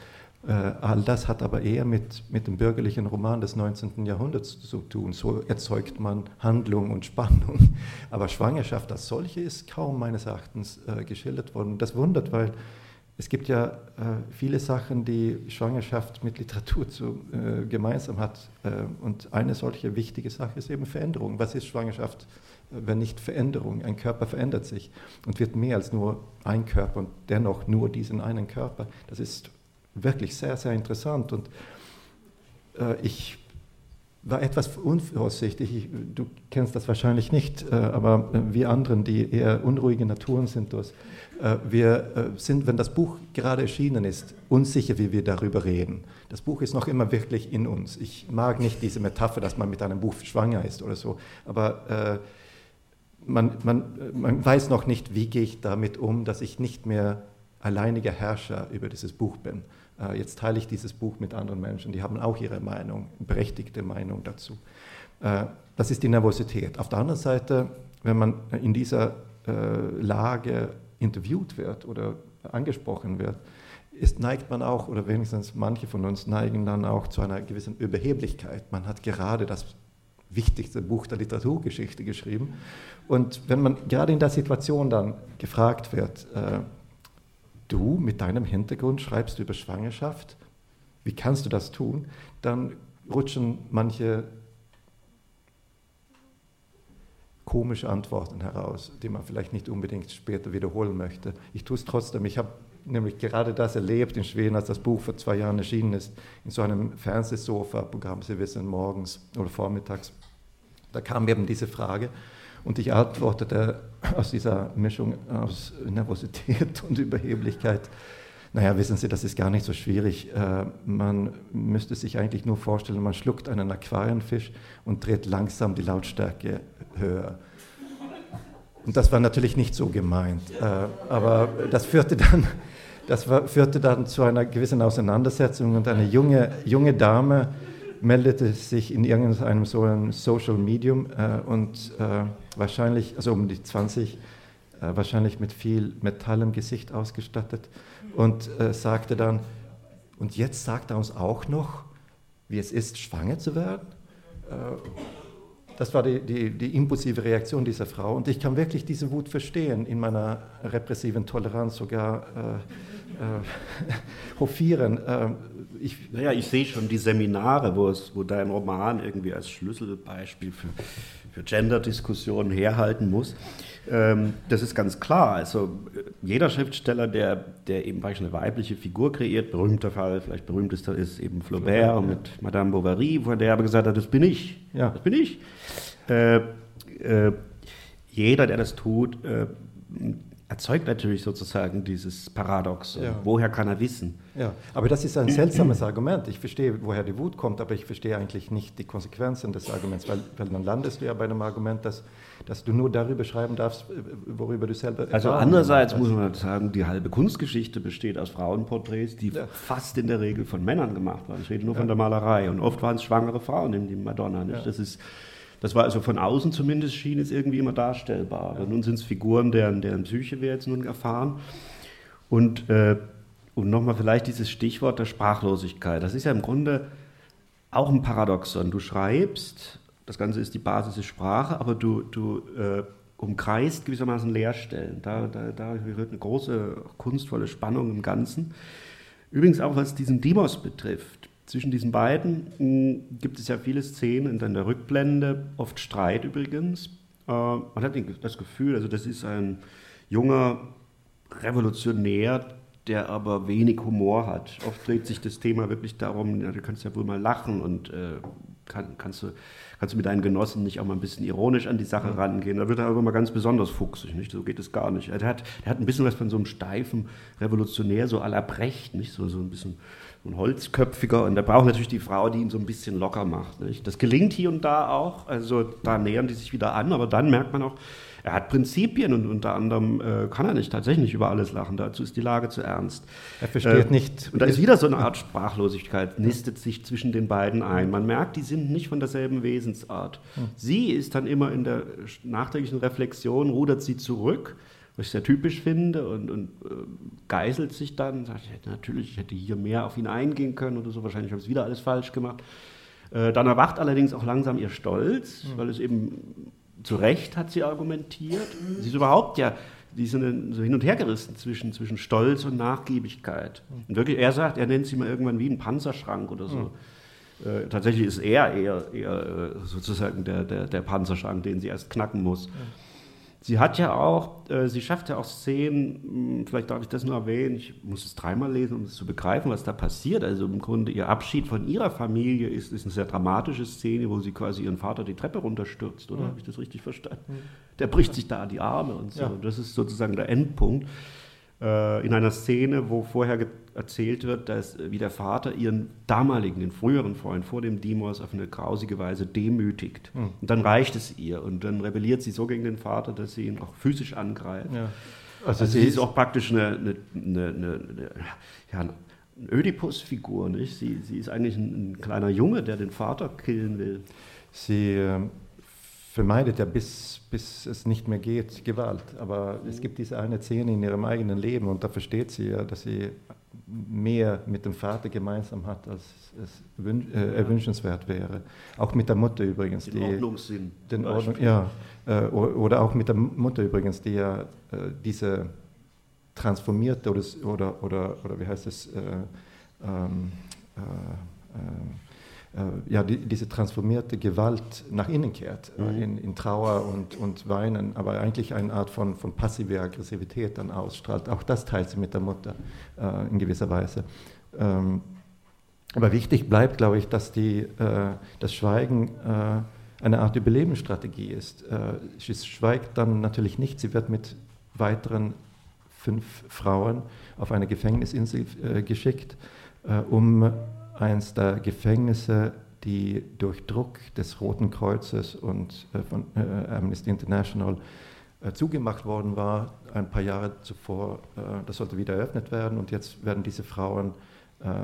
Äh, all das hat aber eher mit, mit dem bürgerlichen Roman des 19. Jahrhunderts zu tun. So erzeugt man Handlung und Spannung. [laughs] Aber Schwangerschaft als solche ist kaum meines Erachtens äh, geschildert worden. Das wundert, weil es gibt ja äh, viele Sachen, die Schwangerschaft mit Literatur zu, äh, gemeinsam hat. Äh, und eine solche wichtige Sache ist eben Veränderung. Was ist Schwangerschaft, äh, wenn nicht Veränderung? Ein Körper verändert sich und wird mehr als nur ein Körper und dennoch nur diesen einen Körper. Das ist wirklich sehr, sehr interessant. Und äh, ich war etwas unvorsichtig. Ich, du kennst das wahrscheinlich nicht, äh, aber wir anderen, die eher unruhige Naturen sind, das, äh, wir äh, sind, wenn das Buch gerade erschienen ist, unsicher, wie wir darüber reden. Das Buch ist noch immer wirklich in uns. Ich mag nicht diese Metapher, dass man mit einem Buch schwanger ist oder so, aber äh, man, man, man weiß noch nicht, wie gehe ich damit um, dass ich nicht mehr alleiniger Herrscher über dieses Buch bin. Äh, jetzt teile ich dieses Buch mit anderen Menschen, die haben auch ihre Meinung, berechtigte Meinung dazu. Äh, das ist die Nervosität. Auf der anderen Seite, wenn man in dieser äh, Lage interviewt wird oder angesprochen wird, ist, neigt man auch, oder wenigstens manche von uns neigen dann auch zu einer gewissen Überheblichkeit. Man hat gerade das wichtigste Buch der Literaturgeschichte geschrieben. Und wenn man gerade in der Situation dann gefragt wird, du mit deinem Hintergrund schreibst über Schwangerschaft, wie kannst du das tun, dann rutschen manche komische Antworten heraus, die man vielleicht nicht unbedingt später wiederholen möchte. Ich tue es trotzdem. Ich habe nämlich gerade das erlebt in Schweden, als das Buch vor zwei Jahren erschienen ist, in so einem Fernsehsofa-Programm, Sie wissen, morgens oder vormittags. Da kam eben diese Frage und ich antwortete aus dieser Mischung aus Nervosität und Überheblichkeit, naja, wissen Sie, das ist gar nicht so schwierig. Äh, man müsste sich eigentlich nur vorstellen, man schluckt einen Aquarienfisch und dreht langsam die Lautstärke höher. Und das war natürlich nicht so gemeint, äh, aber das führte dann, das führte dann zu einer gewissen Auseinandersetzung und eine junge, junge Dame meldete sich in irgendeinem so einem Social Medium äh, und wahrscheinlich, also um die 20, äh, wahrscheinlich mit viel Metall im Gesicht ausgestattet und äh, sagte dann, und jetzt sagt er uns auch noch, wie es ist, schwanger zu werden. Äh, das war die, die, die, impulsive Reaktion dieser Frau. Und ich kann wirklich diese Wut verstehen, in meiner repressiven Toleranz sogar äh, äh, [laughs] hofieren. Äh, ich, naja, ich sehe schon die Seminare, wo, es, wo dein Roman irgendwie als Schlüsselbeispiel für, für Gender-Diskussionen herhalten muss. Ähm, das ist ganz klar. Also jeder Schriftsteller, der, der eben praktisch eine weibliche Figur kreiert, berühmter Fall, vielleicht berühmtester ist eben Flaubert ja. mit Madame Bovary, wo der aber gesagt hat, das bin ich. Ja. Das bin ich. Äh, äh, jeder, der das tut, äh, erzeugt natürlich sozusagen dieses Paradox. Ja. Woher kann er wissen? Ja, aber das ist ein seltsames Argument. Ich verstehe, woher die Wut kommt, aber ich verstehe eigentlich nicht die Konsequenzen des Arguments, weil, weil dann landest du ja bei einem Argument, dass, dass du nur darüber schreiben darfst, worüber du selber. Also andererseits muss man sagen, die halbe Kunstgeschichte besteht aus Frauenporträts, die ja. fast in der Regel von Männern gemacht waren. Ich rede nur ja. von der Malerei und oft waren es schwangere Frauen in die Madonna. Nicht? Das ist das war also von außen zumindest schien es irgendwie immer darstellbar. Aber nun sind es Figuren, deren, deren Psyche wir jetzt nun erfahren. Und, äh, und nochmal vielleicht dieses Stichwort der Sprachlosigkeit. Das ist ja im Grunde auch ein Paradoxon. Du schreibst, das Ganze ist die Basis der Sprache, aber du, du äh, umkreist gewissermaßen Leerstellen. Da, da, da wird eine große kunstvolle Spannung im Ganzen. Übrigens auch was diesen Demos betrifft. Zwischen diesen beiden hm, gibt es ja viele Szenen in der Rückblende, oft Streit übrigens. Äh, man hat das Gefühl, also das ist ein junger Revolutionär, der aber wenig Humor hat. Oft dreht sich das Thema wirklich darum, ja, du kannst ja wohl mal lachen und äh, kann, kannst, du, kannst du mit deinen Genossen nicht auch mal ein bisschen ironisch an die Sache mhm. rangehen. Da wird er aber mal ganz besonders fuchsig, nicht? so geht es gar nicht. Er hat, er hat ein bisschen was von so einem steifen Revolutionär, so à la Brecht, nicht? So, so ein bisschen ein Holzköpfiger und er braucht natürlich die Frau, die ihn so ein bisschen locker macht. Nicht? Das gelingt hier und da auch, also da nähern die sich wieder an, aber dann merkt man auch, er hat Prinzipien und unter anderem äh, kann er nicht tatsächlich nicht über alles lachen, dazu ist die Lage zu ernst. Er versteht äh, nicht. Und da ist wieder so eine Art Sprachlosigkeit, nistet sich zwischen den beiden ein. Man merkt, die sind nicht von derselben Wesensart. Hm. Sie ist dann immer in der nachträglichen Reflexion, rudert sie zurück was ich sehr typisch finde und, und äh, geißelt sich dann, sagt, ich hätte natürlich, ich hätte hier mehr auf ihn eingehen können oder so, wahrscheinlich habe ich wieder alles falsch gemacht. Äh, dann erwacht allerdings auch langsam ihr Stolz, mhm. weil es eben zu Recht hat sie argumentiert. Sie ist überhaupt ja, die sind so hin und her gerissen zwischen, zwischen Stolz und Nachgiebigkeit. Mhm. Und wirklich, er sagt, er nennt sie mal irgendwann wie einen Panzerschrank oder so. Mhm. Äh, tatsächlich ist er eher, eher äh, sozusagen der, der, der Panzerschrank, den sie erst knacken muss. Sie hat ja auch, äh, sie schafft ja auch Szenen, hm, vielleicht darf ich das nur erwähnen, ich muss es dreimal lesen, um es zu begreifen, was da passiert. Also im Grunde ihr Abschied von ihrer Familie ist, ist eine sehr dramatische Szene, wo sie quasi ihren Vater die Treppe runterstürzt, oder? Mhm. Habe ich das richtig verstanden? Der bricht sich da die Arme und so. Ja. Das ist sozusagen der Endpunkt. Äh, in einer Szene, wo vorher erzählt wird, dass äh, wie der Vater ihren damaligen, den früheren Freund vor dem Dimos auf eine grausige Weise demütigt. Mhm. Und dann reicht es ihr und dann rebelliert sie so gegen den Vater, dass sie ihn auch physisch angreift. Ja. Also, also sie ist auch praktisch eine, eine, eine, eine ja, eine Ödipus-Figur. Nicht? Sie, sie ist eigentlich ein, ein, kleiner Junge, der den Vater killen will. Sie äh, vermeidet ja, bis, bis es nicht mehr geht, Gewalt. Aber es gibt diese eine Szene in ihrem eigenen Leben und da versteht sie ja, dass sie mehr mit dem Vater gemeinsam hat, als es äh, erwünschenswert wäre. Auch mit der Mutter übrigens. Den die, Ordnungssinn. Den Ordnung, ja, äh, oder auch mit der Mutter übrigens, die ja äh, diese transformierte oder, oder, oder, oder wie heißt es, äh, ähm, äh, äh, ja, die, diese transformierte Gewalt nach innen kehrt, mhm. in, in, Trauer und, und Weinen, aber eigentlich eine Art von, von passiver Aggressivität dann ausstrahlt. Auch das teilt sie mit der Mutter äh, in gewisser Weise. Ähm, aber wichtig bleibt, glaube ich, dass die, äh, das Schweigen äh, eine Art Überlebensstrategie ist. Äh, sie schweigt dann natürlich nicht, sie wird mit weiteren fünf Frauen auf eine Gefängnisinsel äh, geschickt, äh, um eines der Gefängnisse, die durch Druck des Roten Kreuzes und äh, von Amnesty International zugemacht worden war, ein paar Jahre zuvor, das sollte wieder eröffnet werden und jetzt werden diese Frauen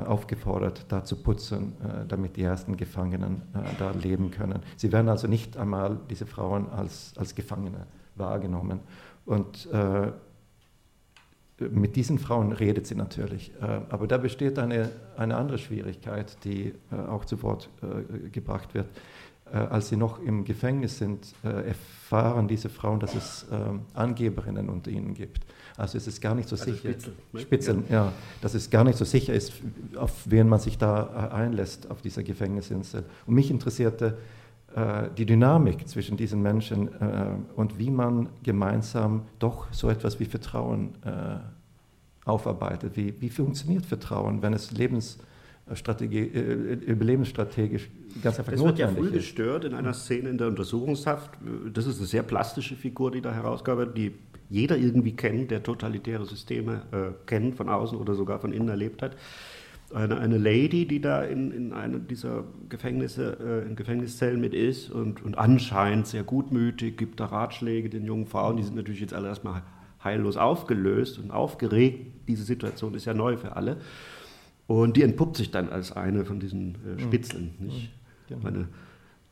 aufgefordert, da zu putzen, damit die ersten Gefangenen da leben können. Sie werden also nicht einmal, diese Frauen, als, als Gefangene wahrgenommen. Und mit diesen Frauen redet sie natürlich. Äh, aber da besteht eine, eine andere Schwierigkeit, die äh, auch zu Wort äh, gebracht wird. Als sie noch im Gefängnis sind, erfahren diese Frauen, dass es Angeberinnen unter ihnen gibt. Also es ist gar nicht so also sicher, Spitzel, ne? Spitzeln, ja. ja, dass es gar nicht so sicher ist, auf wen man sich da einlässt auf dieser Gefängnisinsel. Und mich interessierte die Dynamik zwischen diesen Menschen und wie man gemeinsam doch so etwas wie Vertrauen aufarbeitet. Wie, wie funktioniert Vertrauen, wenn es Lebensstrategie, äh, überlebensstrategisch ganz einfach das notwendig ist? Es wird ja früh gestört in einer Szene in der Untersuchungshaft. Das ist eine sehr plastische Figur, die da herausgearbeitet die jeder irgendwie kennt, der totalitäre Systeme äh, kennt, von außen oder sogar von innen erlebt hat. Eine, eine Lady, die da in, in einer dieser Gefängnisse, äh, in Gefängniszellen mit ist und, und anscheinend sehr gutmütig, gibt da Ratschläge den jungen Frauen, die sind natürlich jetzt alle erstmal heillos aufgelöst und aufgeregt. Diese Situation ist ja neu für alle. Und die entpuppt sich dann als eine von diesen äh, hm. Spitzeln. Nicht? Genau. Eine,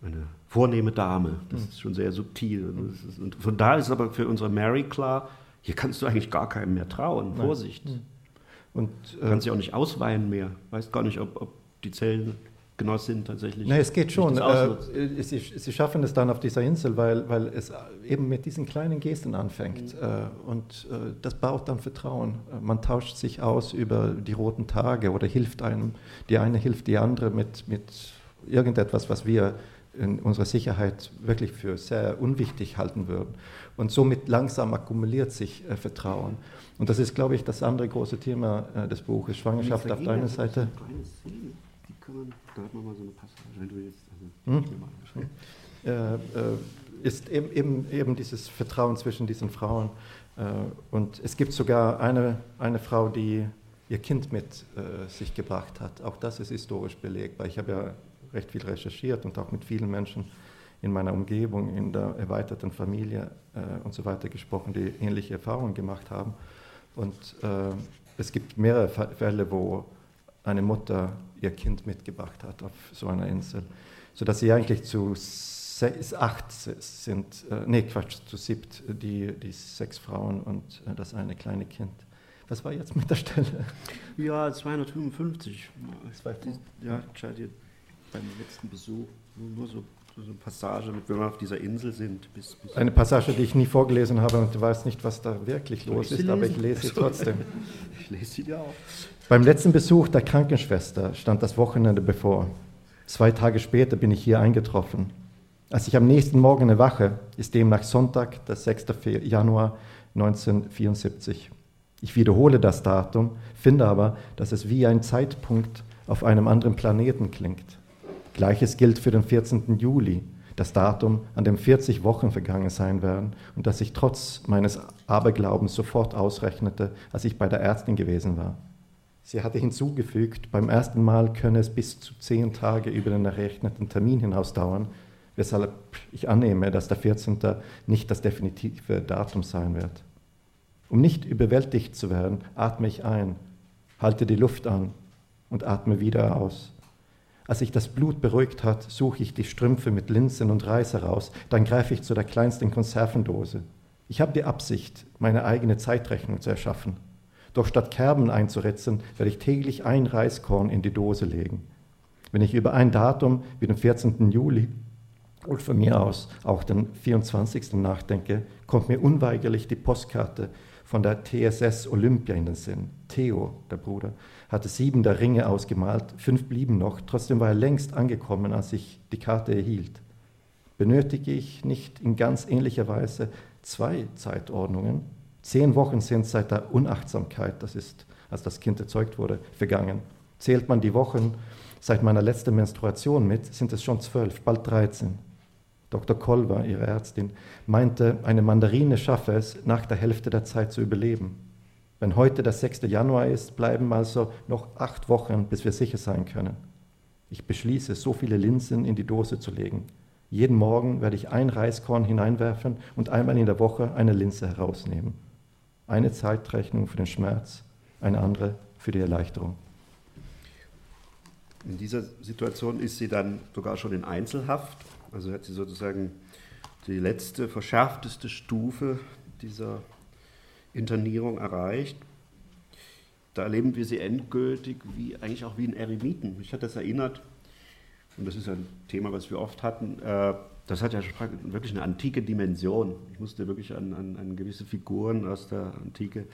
eine vornehme Dame. Das mhm. ist schon sehr subtil. Ist, und von da ist aber für unsere Mary klar, hier kannst du eigentlich gar keinem mehr trauen. Vorsicht. Mhm. Und, äh, kannst ja auch nicht ausweinen mehr. Weißt gar nicht, ob, ob die Zellen Genossin tatsächlich. Nein, es geht schon. Äh, sie, sie, schaffen es dann auf dieser Insel, weil, weil es eben mit diesen kleinen Gesten anfängt. Mhm. Äh, und äh, das baut dann Vertrauen. Äh, man tauscht sich aus über die roten Tage oder hilft einem. Die eine hilft die andere mit, mit irgendetwas, was wir in unserer Sicherheit wirklich für sehr unwichtig halten würden. Und somit langsam akkumuliert sich äh, Vertrauen. Und das ist, glaube ich, das andere große Thema äh, des Buches. Schwangerschaft auf der einen Seite. Da hat man mal so eine Passage, wenn du jetzt, also hm? äh, äh, ist eben, eben, eben, dieses Vertrauen zwischen diesen Frauen. Äh, und es gibt sogar eine, eine Frau, die ihr Kind mit äh, sich gebracht hat. Auch das ist historisch belegbar. Ich habe ja recht viel recherchiert und auch mit vielen Menschen in meiner Umgebung, in der erweiterten Familie äh, und so weiter gesprochen, die ähnliche Erfahrungen gemacht haben. Und äh, es gibt mehrere Fälle, wo eine Mutter ihr Kind mitgebracht hat auf so einer Insel, sodass sie eigentlich zu sechs, acht sind, äh, nee, Quatsch, zu siebt, die, die sechs Frauen und äh, das eine kleine Kind. Was war jetzt mit der Stelle? Ja, 255. Ja, entscheidet beim letzten Besuch nur so so eine Passage, wenn wir auf dieser Insel sind. Bis, bis eine Passage, die ich nie vorgelesen habe und du weißt nicht, was da wirklich los ist, aber ich lese sie trotzdem. [laughs] ich lese sie ja auch. Beim letzten Besuch der Krankenschwester stand das Wochenende bevor. Zwei Tage später bin ich hier eingetroffen. Als ich am nächsten Morgen erwache, ist demnach Sonntag, der 6. Januar 1974. Ich wiederhole das Datum, finde aber, dass es wie ein Zeitpunkt auf einem anderen Planeten klingt. Gleiches gilt für den 14. Juli, das Datum, an dem 40 Wochen vergangen sein werden und das ich trotz meines Aberglaubens sofort ausrechnete, als ich bei der Ärztin gewesen war. Sie hatte hinzugefügt, beim ersten Mal könne es bis zu zehn Tage über den errechneten Termin hinaus dauern, weshalb ich annehme, dass der 14. nicht das definitive Datum sein wird. Um nicht überwältigt zu werden, atme ich ein, halte die Luft an und atme wieder aus. Als sich das Blut beruhigt hat, suche ich die Strümpfe mit Linsen und Reis heraus, dann greife ich zu der kleinsten Konservendose. Ich habe die Absicht, meine eigene Zeitrechnung zu erschaffen. Doch statt Kerben einzuretzen, werde ich täglich ein Reiskorn in die Dose legen. Wenn ich über ein Datum wie den 14. Juli und von mir aus auch den 24. nachdenke, kommt mir unweigerlich die Postkarte von der TSS Olympia in den Sinn. Theo, der Bruder, hatte sieben der Ringe ausgemalt, fünf blieben noch, trotzdem war er längst angekommen, als ich die Karte erhielt. Benötige ich nicht in ganz ähnlicher Weise zwei Zeitordnungen? Zehn Wochen sind seit der Unachtsamkeit, das ist, als das Kind erzeugt wurde, vergangen. Zählt man die Wochen seit meiner letzten Menstruation mit, sind es schon zwölf, bald dreizehn. Dr. Kolber, ihre Ärztin, meinte, eine Mandarine schaffe es, nach der Hälfte der Zeit zu überleben. Wenn heute der 6. Januar ist, bleiben also noch acht Wochen, bis wir sicher sein können. Ich beschließe, so viele Linsen in die Dose zu legen. Jeden Morgen werde ich ein Reiskorn hineinwerfen und einmal in der Woche eine Linse herausnehmen. Eine Zeitrechnung für den Schmerz, eine andere für die Erleichterung. In dieser Situation ist sie dann sogar schon in Einzelhaft. Also hat sie sozusagen die letzte, verschärfteste Stufe dieser Internierung erreicht. Da erleben wir sie endgültig wie eigentlich auch wie ein Eremiten. Mich hat das erinnert, und das ist ein Thema, was wir oft hatten, äh, das hat ja wirklich eine antike Dimension. Ich musste wirklich an, an, an gewisse Figuren aus der Antike,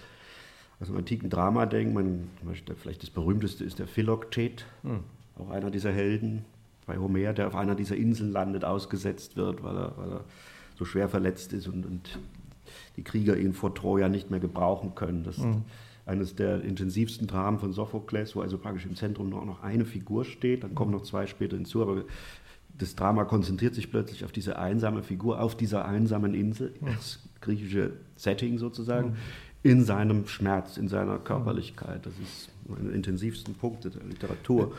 aus dem antiken Drama denken. Man, vielleicht das berühmteste ist der Philoktet, hm. auch einer dieser Helden bei Homer, der auf einer dieser Inseln landet, ausgesetzt wird, weil er, weil er so schwer verletzt ist und, und die Krieger ihn vor Troja nicht mehr gebrauchen können. Das mhm. ist eines der intensivsten Dramen von Sophokles, wo also praktisch im Zentrum noch, noch eine Figur steht, dann kommen noch zwei später hinzu, aber das Drama konzentriert sich plötzlich auf diese einsame Figur, auf dieser einsamen Insel, mhm. das griechische Setting sozusagen, mhm. in seinem Schmerz, in seiner Körperlichkeit. Das ist einer der intensivsten Punkte der Literatur.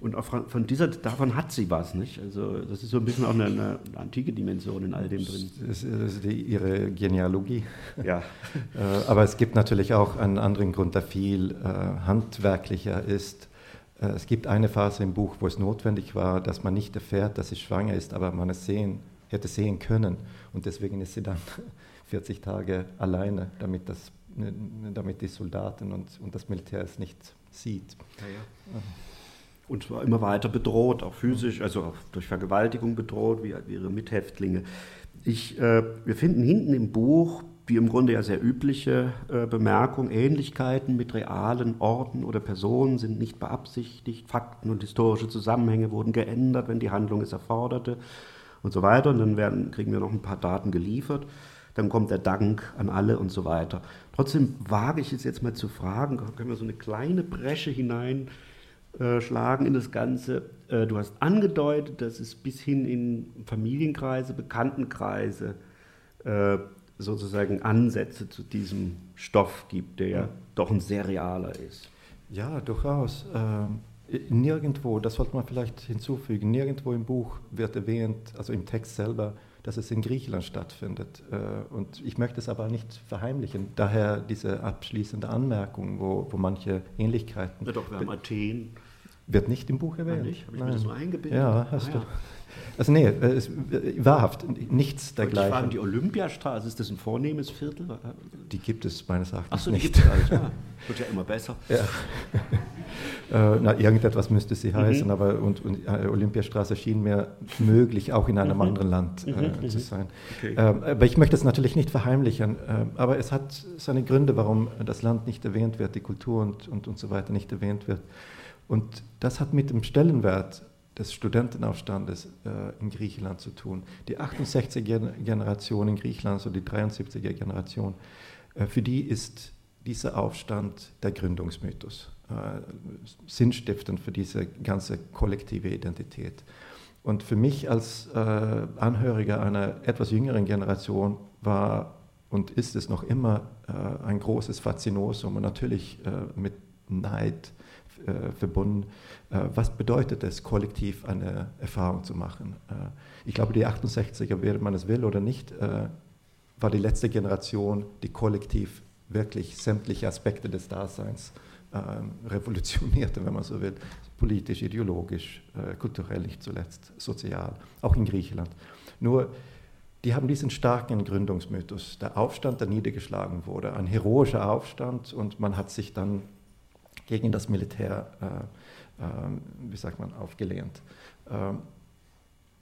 Und auch von dieser, davon hat sie was, nicht? Also das ist so ein bisschen auch eine, eine antike Dimension in all dem drin. Das ist die, ihre Genealogie. Ja. [laughs] Äh, aber es gibt natürlich auch einen anderen Grund, der viel äh, handwerklicher ist. Äh, es gibt eine Phase im Buch, wo es notwendig war, dass man nicht erfährt, dass sie schwanger ist, aber man es sehen, hätte sehen können. Und deswegen ist sie dann [laughs] 40 Tage alleine, damit, das, damit die Soldaten und, und das Militär es nicht sieht. Ja, ja und zwar immer weiter bedroht, auch physisch, also auch durch Vergewaltigung bedroht, wie, ihre Mithäftlinge. Ich, äh, wir finden hinten im Buch wie im Grunde ja sehr übliche äh, Bemerkung, Ähnlichkeiten mit realen Orten oder Personen sind nicht beabsichtigt, Fakten und historische Zusammenhänge wurden geändert, wenn die Handlung es erforderte und so weiter. Und dann werden, kriegen wir noch ein paar Daten geliefert. Dann kommt der Dank an alle und so weiter. Trotzdem wage ich es jetzt mal zu fragen, können wir so eine kleine Bresche hinein äh, schlagen in das Ganze. Äh, du hast angedeutet, dass es bis hin in Familienkreise, Bekanntenkreise äh, sozusagen Ansätze zu diesem Stoff gibt, der ja doch ein sehr realer ist. Ja, durchaus. Ähm, nirgendwo, das sollte man vielleicht hinzufügen, nirgendwo im Buch wird erwähnt, also im Text selber, dass es in Griechenland stattfindet. Und ich möchte es aber nicht verheimlichen. Daher diese abschließende Anmerkung, wo, wo manche Ähnlichkeiten. Ja, doch, wir haben Athen. Wird nicht im Buch erwähnt. Habe ich mir das so eingebildet? Ja, hast ah, du. Ja. Also nee, es, wahrhaft, nichts dergleichen. Ich frage, die Olympiastraße, ist das ein vornehmes Viertel? Die gibt es meines Erachtens Ach so, nicht. nicht. Ja. Wird ja immer besser. [laughs] Ja. äh, na, irgendetwas müsste sie heißen, mhm. aber und, und äh, Olympiastraße schien mir möglich, auch in einem mhm. anderen Land äh, mhm. mhm. zu sein. Okay. Äh, aber ich möchte es natürlich nicht verheimlichen, äh, aber es hat seine Gründe, warum das Land nicht erwähnt wird, die Kultur und, und, und so weiter nicht erwähnt wird. Und das hat mit dem Stellenwert des Studentenaufstandes äh, in Griechenland zu tun. Die 68er Generation in Griechenland, so die 73er Generation, äh, für die ist dieser Aufstand der Gründungsmythos, äh, sinnstiftend für diese ganze kollektive Identität. Und für mich als äh, Anhöriger einer etwas jüngeren Generation war und ist es noch immer äh, ein großes Faszinosum und natürlich äh, mit Neid verbunden. Äh, was bedeutet es, kollektiv eine Erfahrung zu machen? Äh, ich glaube, die 68er, während man es will oder nicht, äh, war die letzte Generation, die kollektiv wirklich sämtliche Aspekte des Daseins ähm, revolutionierte, wenn man so will, politisch, ideologisch, äh, kulturell, nicht zuletzt sozial, auch in Griechenland. Nur die haben diesen starken Gründungsmythos, der Aufstand, der niedergeschlagen wurde, ein heroischer Aufstand und man hat sich dann gegen das Militär, äh, äh, wie sagt man, aufgelehnt. Äh,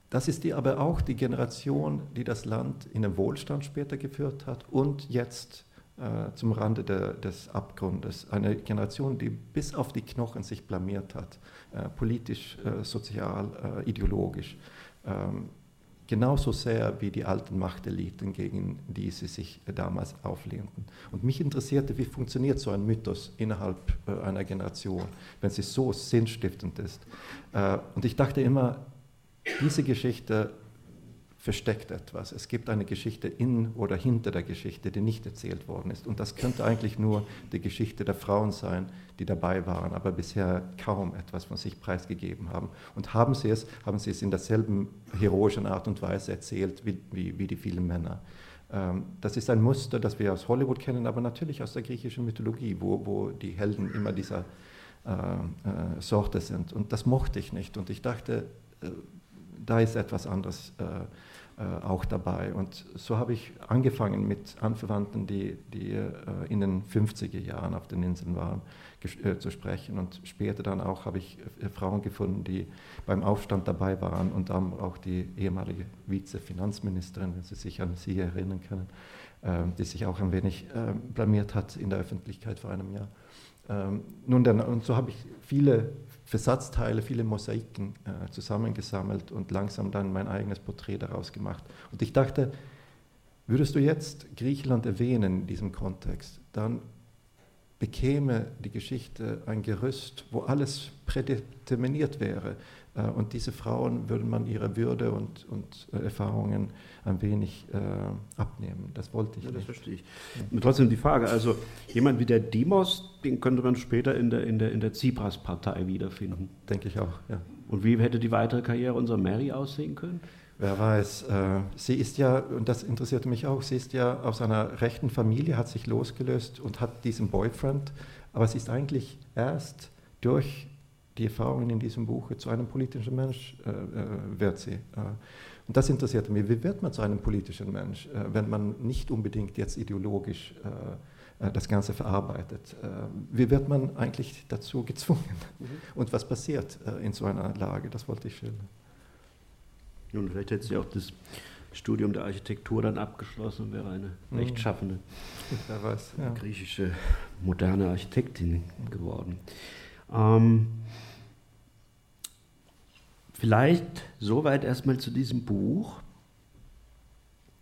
das ist die, aber auch die Generation, die das Land in den Wohlstand später geführt hat und jetzt äh, zum Rande de, des Abgrundes. Eine Generation, die bis auf die Knochen sich blamiert hat, äh, politisch, äh, sozial, äh, ideologisch. Ähm, genauso sehr wie die alten Machteliten, gegen die sie sich damals auflehnten. Und mich interessierte, wie funktioniert so ein Mythos innerhalb äh, einer Generation, wenn sie so sinnstiftend ist. Äh, und ich dachte immer, diese Geschichte versteckt etwas. Es gibt eine Geschichte in oder hinter der Geschichte, die nicht erzählt worden ist. Und das könnte eigentlich nur die Geschichte der Frauen sein, die dabei waren, aber bisher kaum etwas von sich preisgegeben haben. Und haben sie es, haben sie es in derselben heroischen Art und Weise erzählt wie, wie, wie die vielen Männer. Ähm, das ist ein Muster, das wir aus Hollywood kennen, aber natürlich aus der griechischen Mythologie, wo, wo die Helden immer dieser äh, äh, Sorte sind. Und das mochte ich nicht. Und ich dachte, äh, da ist etwas anderes äh, auch dabei. Und so habe ich angefangen mit Anverwandten, die, die äh, in den 50er Jahren auf den Inseln waren, äh, zu sprechen. Und später dann auch habe ich Frauen gefunden, die beim Aufstand dabei waren und dann auch die ehemalige Vize-Finanzministerin, wenn Sie sich an sie erinnern können, die sich auch ein wenig blamiert hat in der Öffentlichkeit vor einem Jahr. Ähm, nun, dann, und so habe ich viele Versatzteile, viele Mosaiken äh, zusammengesammelt und langsam dann mein eigenes Porträt daraus gemacht. Und ich dachte, würdest du jetzt Griechenland erwähnen in diesem Kontext, dann bekäme die Geschichte ein Gerüst, wo alles prädeterminiert wäre. Äh, und diese Frauen würden man ihre Würde und, und äh, Erfahrungen ein wenig äh, abnehmen. Das wollte ich ja, das nicht. verstehe ich. Ja. trotzdem die Frage, also jemand wie der Demos, den könnte man später in der, in der, in der Tsipras-Partei wiederfinden. Denke ich auch, ja. Und wie hätte die weitere Karriere unserer Mary aussehen können? Wer weiß. Äh, sie ist ja, und das interessierte mich auch, sie ist ja aus einer rechten Familie, hat sich losgelöst und hat diesen Boyfriend, aber sie ist eigentlich erst durch die Erfahrungen in diesem Buch zu einem politischen Mensch äh, äh, wird sie. Äh, und das interessierte mich. Wie wird man zu einem politischen Mensch, äh, wenn man nicht unbedingt jetzt ideologisch äh, das Ganze verarbeitet? wie wird man eigentlich dazu gezwungen? Mhm. Und was passiert in so einer Lage? Das wollte ich schildern. Und vielleicht hätte sie auch das Studium der Architektur dann abgeschlossen und wäre eine mhm. rechtschaffende ja. griechische moderne Architektin geworden. Ähm, Vielleicht soweit erstmal zu diesem Buch.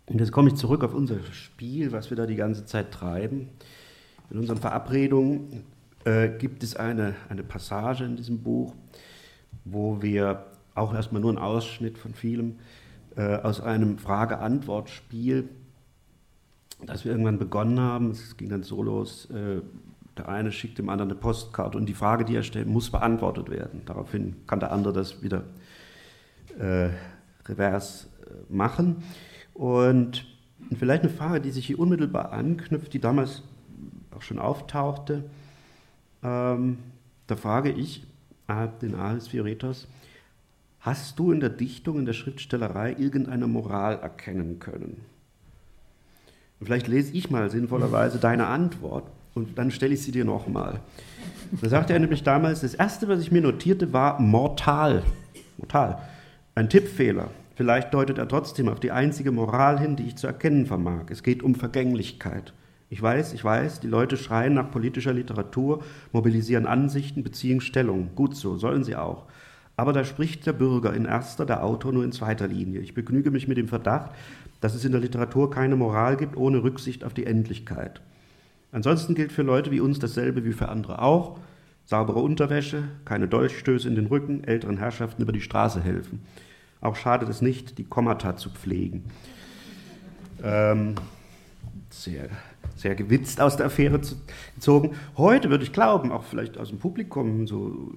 Und jetzt komme ich zurück auf unser Spiel, was wir da die ganze Zeit treiben. In unseren Verabredungen äh, gibt es eine, eine Passage in diesem Buch, wo wir auch erstmal nur einen Ausschnitt von vielem äh, aus einem Frage-Antwort-Spiel, das wir irgendwann begonnen haben. Es ging dann so los, äh, der eine schickt dem anderen eine Postkarte und die Frage, die er stellt, muss beantwortet werden. Daraufhin kann der andere das wieder äh, revers äh, machen. Und vielleicht eine Frage, die sich hier unmittelbar anknüpft, die damals auch schon auftauchte. Ähm, da frage ich den Aris Fioretos, hast du in der Dichtung, in der Schriftstellerei irgendeine Moral erkennen können? Und vielleicht lese ich mal sinnvollerweise deine Antwort und dann stelle ich sie dir nochmal. Da sagte er nämlich damals, das Erste, was ich mir notierte, war mortal. Mortal. Ein Tippfehler. Vielleicht deutet er trotzdem auf die einzige Moral hin, die ich zu erkennen vermag. Es geht um Vergänglichkeit. Ich weiß, ich weiß, die Leute schreien nach politischer Literatur, mobilisieren Ansichten, beziehen Stellung. Gut so, sollen sie auch. Aber da spricht der Bürger in erster, der Autor nur in zweiter Linie. Ich begnüge mich mit dem Verdacht, dass es in der Literatur keine Moral gibt ohne Rücksicht auf die Endlichkeit. Ansonsten gilt für Leute wie uns dasselbe wie für andere auch. Saubere Unterwäsche, keine Dolchstöße in den Rücken, älteren Herrschaften über die Straße helfen. Auch schadet es nicht, die Kommata zu pflegen. Ähm, sehr, sehr gewitzt aus der Affäre gezogen. Heute würde ich glauben, auch vielleicht aus dem Publikum, so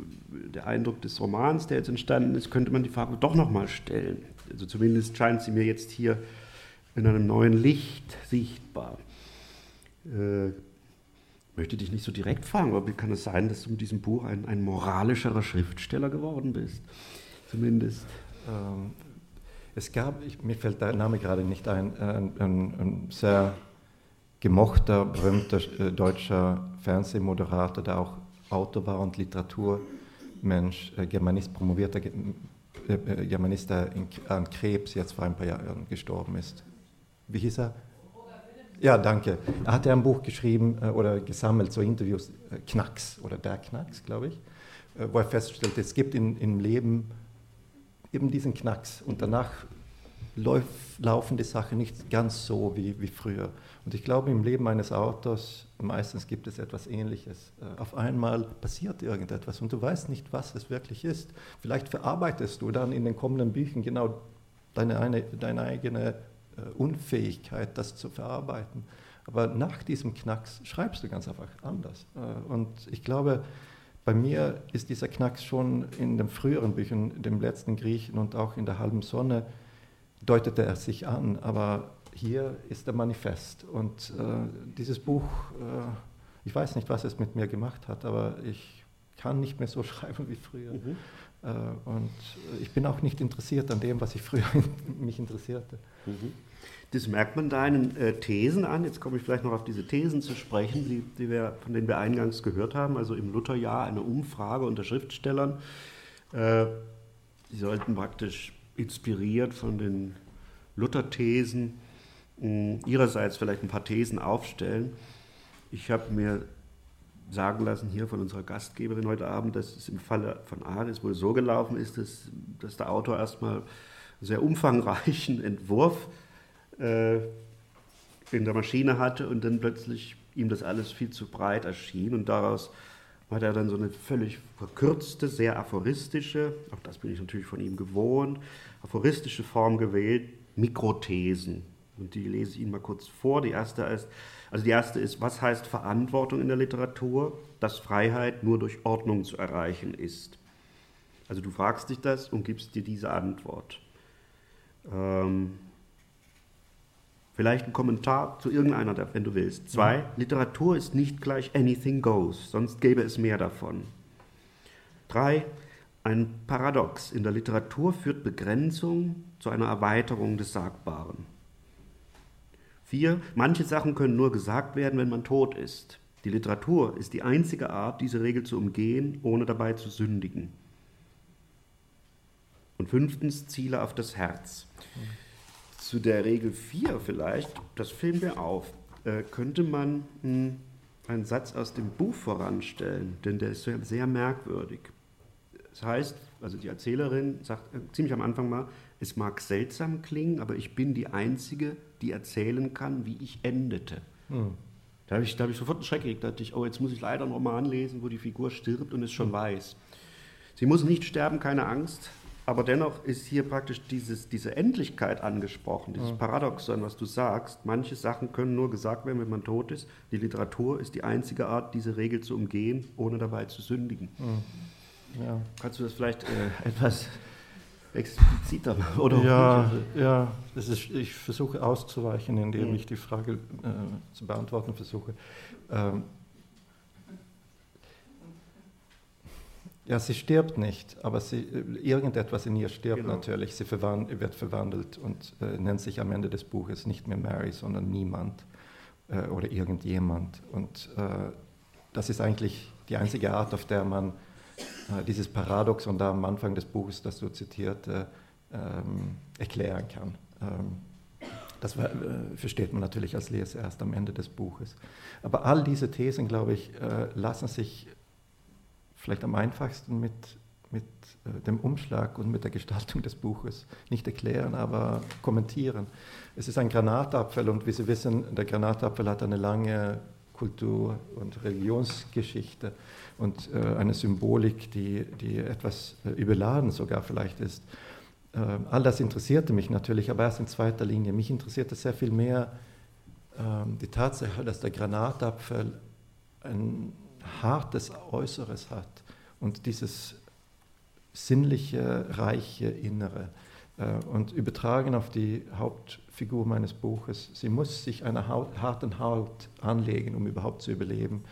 der Eindruck des Romans, der jetzt entstanden ist, könnte man die Frage doch nochmal stellen. Also zumindest scheint sie mir jetzt hier in einem neuen Licht sichtbar. Äh, möchte dich nicht so direkt fragen, aber wie kann es sein, dass du mit diesem Buch ein, ein moralischerer Schriftsteller geworden bist? Zumindest. Ähm, Es gab, ich, mir fällt der Name gerade nicht ein, ein, ein, ein sehr gemochter, berühmter äh, deutscher Fernsehmoderator, der auch Autor war und Literaturmensch, äh, Germanist, promovierter äh, äh, Germanist, der in, an Krebs jetzt vor ein paar Jahren gestorben ist. Wie hieß er? Ja, danke. Er hat ein Buch geschrieben äh, oder gesammelt, so Interviews, äh, Knacks oder Der Knacks, glaube ich, wo er feststellt, es gibt in, im Leben eben diesen Knacks und danach läuft, laufen die Sachen nicht ganz so wie, wie früher. Und ich glaube, im Leben eines Autors meistens gibt es etwas Ähnliches. Äh, auf einmal passiert irgendetwas und du weißt nicht, was es wirklich ist. Vielleicht verarbeitest du dann in den kommenden Büchern genau deine, eine, deine eigene äh, Unfähigkeit, das zu verarbeiten. Aber nach diesem Knacks schreibst du ganz einfach anders. Äh, und ich glaube, bei mir ist dieser Knacks schon in den früheren Büchern, dem letzten Griechen und auch in der halben Sonne, deutete er sich an. Aber hier ist der Manifest. Und äh, dieses Buch, äh, ich weiß nicht, was es mit mir gemacht hat, aber ich kann nicht mehr so [laughs] schreiben wie früher. Mhm. Äh, und ich bin auch nicht interessiert an dem, was ich früher [laughs] mich interessierte. Mhm. Das merkt man deinen äh, Thesen an. Jetzt komme ich vielleicht noch auf diese Thesen zu sprechen, die, die wir, von denen wir eingangs gehört haben. Also im Lutherjahr eine Umfrage unter Schriftstellern. Äh, die sollten praktisch inspiriert von den Luther-Thesen ihrerseits vielleicht ein paar Thesen aufstellen. Ich habe mir sagen lassen hier von unserer Gastgeberin heute Abend, dass es im Falle von Ares wohl so gelaufen ist, dass, dass der Autor erstmal einen sehr umfangreichen [laughs] Entwurf äh, in der Maschine hatte und dann plötzlich ihm das alles viel zu breit erschien und daraus hat er dann so eine völlig verkürzte, sehr aphoristische, auch das bin ich natürlich von ihm gewohnt, aphoristische Form gewählt, Mikrothesen. Und die lese ich Ihnen mal kurz vor. Die erste ist, also die erste ist, was heißt Verantwortung in der Literatur? Dass Freiheit nur durch Ordnung zu erreichen ist. Also du fragst dich das und gibst dir diese Antwort. Ähm, vielleicht ein Kommentar zu irgendeiner, wenn du willst. Zwei, ja. Literatur ist nicht gleich anything goes, sonst gäbe es mehr davon. Drei, ein Paradox. In der Literatur führt Begrenzung zu einer Erweiterung des Sagbaren. Vier, manche Sachen können nur gesagt werden, wenn man tot ist. Die Literatur ist die einzige Art, diese Regel zu umgehen, ohne dabei zu sündigen. Und fünftens, Ziele auf das Herz. Zu der Regel 4 vielleicht, das filmen wir auf, äh, könnte man mh, hm, einen Satz aus dem Buch voranstellen, denn der ist sehr, sehr merkwürdig. Das heißt, also die Erzählerin sagt äh, ziemlich am Anfang mal, es mag seltsam klingen, aber ich bin die Einzige, die erzählen kann, wie ich endete. Hm. Da habe ich, hab ich sofort einen Schreck gekriegt. Da dachte ich, oh, jetzt muss ich leider einen Roman lesen, wo die Figur stirbt und es schon hm. weiß. Sie muss nicht sterben, keine Angst, aber dennoch ist hier praktisch dieses, diese Endlichkeit angesprochen, dieses hm. Paradoxon, was du sagst. Manche Sachen können nur gesagt werden, wenn man tot ist. Die Literatur ist die einzige Art, diese Regel zu umgehen, ohne dabei zu sündigen. Hm. Ja. Kannst du das vielleicht äh, [laughs] etwas expliziter oder ja, ja das ist, ich versuche auszuweichen, indem mhm. ich die Frage äh, zu beantworten versuche. Ähm, ja, sie stirbt nicht, aber sie, irgendetwas in ihr stirbt genau. natürlich. Sie verwand, wird verwandelt und äh, nennt sich am Ende des Buches nicht mehr Mary, sondern niemand äh, oder irgendjemand. Und äh, das ist eigentlich die einzige Art, auf der man äh, dieses Paradoxon da am Anfang des Buches, das du zitiert, ähm, erklären kann. Ähm, das äh, versteht man natürlich als Leser erst am Ende des Buches. Aber all diese Thesen, glaube ich, äh, lassen sich vielleicht am einfachsten mit, mit äh, dem Umschlag und mit der Gestaltung des Buches nicht erklären, aber kommentieren. Es ist ein Granatapfel und wie Sie wissen, der Granatapfel hat eine lange Kultur- und Religionsgeschichte und äh, eine Symbolik, die, die etwas äh, überladen sogar vielleicht ist. Äh, all das interessierte mich natürlich, aber erst in zweiter Linie. Mich interessierte sehr viel mehr ähm, die Tatsache, dass der Granatapfel ein hartes Äußeres hat und dieses sinnliche, reiche Innere. Und übertragen auf die Hauptfigur meines Buches, sie muss sich einer harten Haut anlegen, um überhaupt zu überleben.